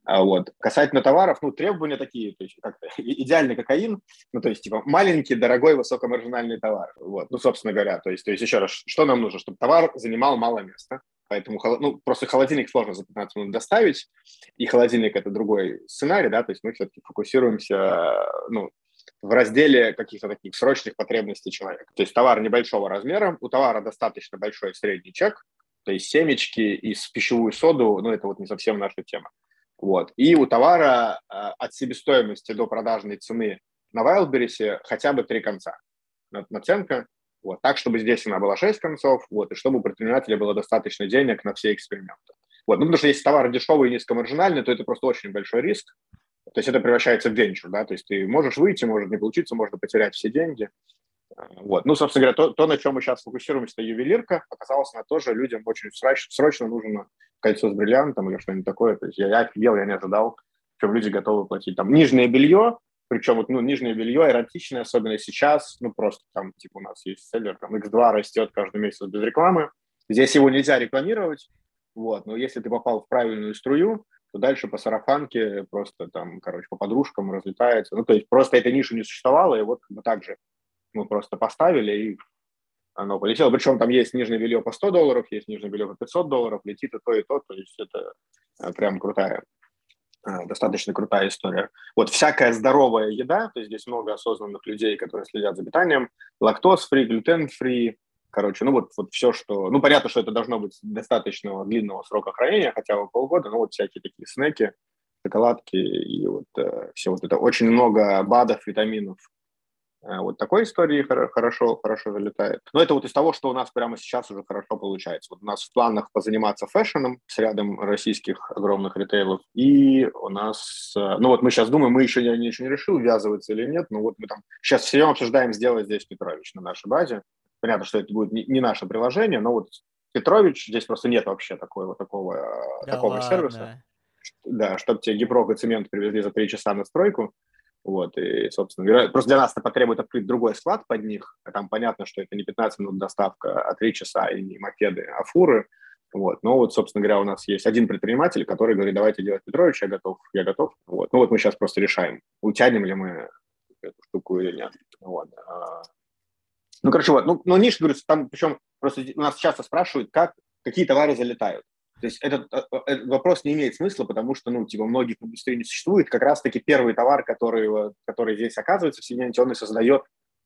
Speaker 2: А вот. Касательно товаров, ну, требования такие, то есть как идеальный кокаин, ну, то есть, типа, маленький, дорогой, высокомаржинальный товар. Вот. Ну, собственно говоря, то есть, то есть, еще раз, что нам нужно? Чтобы товар занимал мало места, Поэтому ну, просто холодильник сложно за 15 минут доставить, и холодильник – это другой сценарий, да, то есть мы все-таки фокусируемся ну, в разделе каких-то таких срочных потребностей человека. То есть товар небольшого размера, у товара достаточно большой средний чек, то есть семечки и пищевую соду, ну, это вот не совсем наша тема. Вот. И у товара э, от себестоимости до продажной цены на Wildberries хотя бы три конца наценка, вот, так, чтобы здесь она была 6 концов, вот, и чтобы у предпринимателя было достаточно денег на все эксперименты. Вот, ну, потому что если товар дешевый и низкомаржинальный, то это просто очень большой риск. То есть это превращается в венчур, да, то есть ты можешь выйти, может не получиться, можно потерять все деньги. Вот. Ну, собственно говоря, то, то, на чем мы сейчас фокусируемся, это ювелирка, оказалось, она тоже людям очень срочно, срочно нужно кольцо с бриллиантом или что-нибудь такое. То есть я, я офигел, я не ожидал, что люди готовы платить. Там нижнее белье, причем вот, ну, нижнее белье эротичное, особенно сейчас, ну, просто там, типа, у нас есть селлер, там, X2 растет каждый месяц без рекламы. Здесь его нельзя рекламировать, вот, но если ты попал в правильную струю, то дальше по сарафанке просто там, короче, по подружкам разлетается. Ну, то есть просто этой ниши не существовало, и вот мы так же мы просто поставили, и оно полетело. Причем там есть нижнее белье по 100 долларов, есть нижнее белье по 500 долларов, летит и то, и то. То есть это э, прям крутая, э, достаточно крутая история. Вот всякая здоровая еда, то есть здесь много осознанных людей, которые следят за питанием, лактоз-фри, глютен-фри, короче, ну вот, вот все, что... Ну, понятно, что это должно быть достаточно длинного срока хранения, хотя бы полгода, но вот всякие такие снеки, шоколадки и вот э, все вот это. Очень много БАДов, витаминов, вот такой истории хорошо, хорошо залетает. Но это вот из того, что у нас прямо сейчас уже хорошо получается. Вот у нас в планах позаниматься фэшеном с рядом российских огромных ритейлов. И у нас, э, ну вот мы сейчас думаем, мы еще, я еще не решил, ввязываться или нет, но вот мы там сейчас все обсуждаем сделать здесь Петрович на нашей базе. Понятно, что это будет не, не наше приложение, но вот Петрович, здесь просто нет вообще такого, такого, э, да такого ладно. сервиса. Да, чтобы тебе гипрок и цемент привезли за три часа на стройку. Вот, и, собственно, просто для нас это потребует открыть другой склад под них. Там понятно, что это не 15 минут доставка, а 3 часа, и не мопеды, а фуры. Вот. Но вот, собственно говоря, у нас есть один предприниматель, который говорит, давайте делать Петрович, я готов, я готов. Вот. Ну вот мы сейчас просто решаем, утянем ли мы эту штуку или нет. Вот. А, ну, короче, вот. Ну, но ниша, говорю, там, причем просто у нас часто спрашивают, как, какие товары залетают. То есть этот, э, э, этот вопрос не имеет смысла, потому что, ну, типа, многих индустрий не существует. Как раз-таки первый товар, который, который здесь оказывается в Соединенных он и создает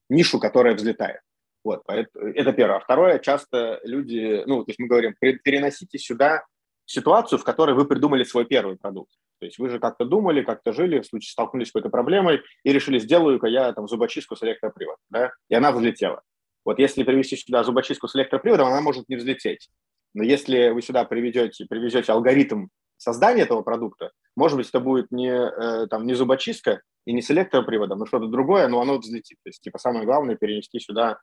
Speaker 2: нишу, которая взлетает. Вот, это первое. А второе, часто люди, ну, то есть мы говорим, переносите сюда ситуацию, в которой вы придумали свой первый продукт. То есть вы же как-то думали, как-то жили, в случае столкнулись с какой-то проблемой и решили, сделаю-ка я там зубочистку с электроприводом, да, и она взлетела. Вот если привести сюда зубочистку с электроприводом, она может не взлететь. Но если вы сюда приведете, привезете алгоритм создания этого продукта, может быть, это будет не, э, там, не зубочистка и не с электроприводом, но что-то другое, но оно взлетит. То есть, типа, самое главное перенести сюда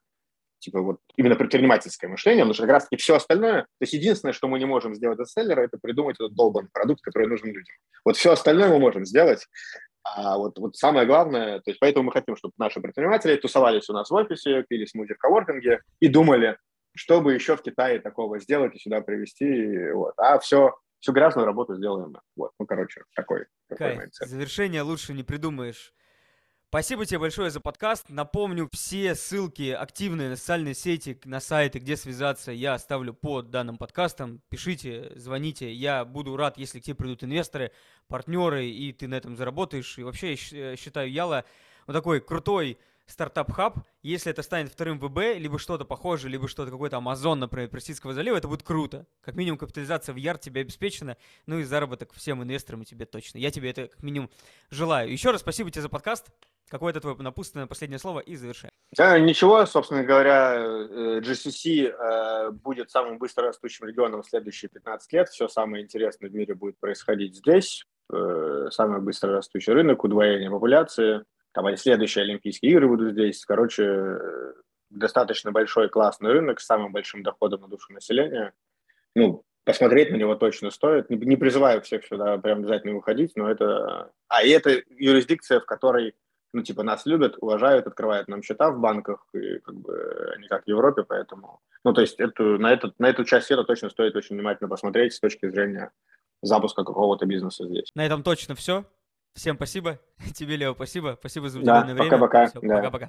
Speaker 2: типа вот именно предпринимательское мышление, потому что как раз-таки все остальное, то есть единственное, что мы не можем сделать от селлера, это придумать этот долбанный продукт, который нужен людям. Вот все остальное мы можем сделать, а вот, вот самое главное, то есть поэтому мы хотим, чтобы наши предприниматели тусовались у нас в офисе, пили смузи в коворкинге и думали, чтобы еще в Китае такого сделать и сюда привезти, вот. А все, всю грязную работу сделаем. Вот, ну, короче, такой.
Speaker 1: такой завершение лучше не придумаешь. Спасибо тебе большое за подкаст. Напомню, все ссылки активные на социальные сети, на сайты, где связаться, я оставлю под данным подкастом. Пишите, звоните. Я буду рад, если к тебе придут инвесторы, партнеры, и ты на этом заработаешь. И вообще, я считаю Yalla вот такой крутой стартап-хаб, если это станет вторым ВБ, либо что-то похожее, либо что-то какой-то Амазон, например, Персидского залива, это будет круто. Как минимум капитализация в ярд тебе обеспечена, ну и заработок всем инвесторам и тебе точно. Я тебе это как минимум желаю. Еще раз спасибо тебе за подкаст. Какое-то твое напутственное последнее слово и завершаем.
Speaker 2: Да, ничего, собственно говоря, э, GCC э, будет самым быстро растущим регионом в следующие 15 лет. Все самое интересное в мире будет происходить здесь. Э, самый быстро растущий рынок, удвоение популяции – там следующие Олимпийские игры будут здесь. Короче, достаточно большой классный рынок с самым большим доходом на душу населения. Ну, посмотреть на него точно стоит. Не, не призываю всех сюда прям обязательно выходить, но это... А, и это юрисдикция, в которой, ну, типа, нас любят, уважают, открывают нам счета в банках, и как бы не как в Европе, поэтому... Ну, то есть эту, на, этот, на эту часть света точно стоит очень внимательно посмотреть с точки зрения запуска какого-то бизнеса здесь.
Speaker 1: На этом точно все. Всем спасибо. Тебе, Лео, спасибо. Спасибо за уделенное да, время.
Speaker 2: Пока-пока. Пока-пока.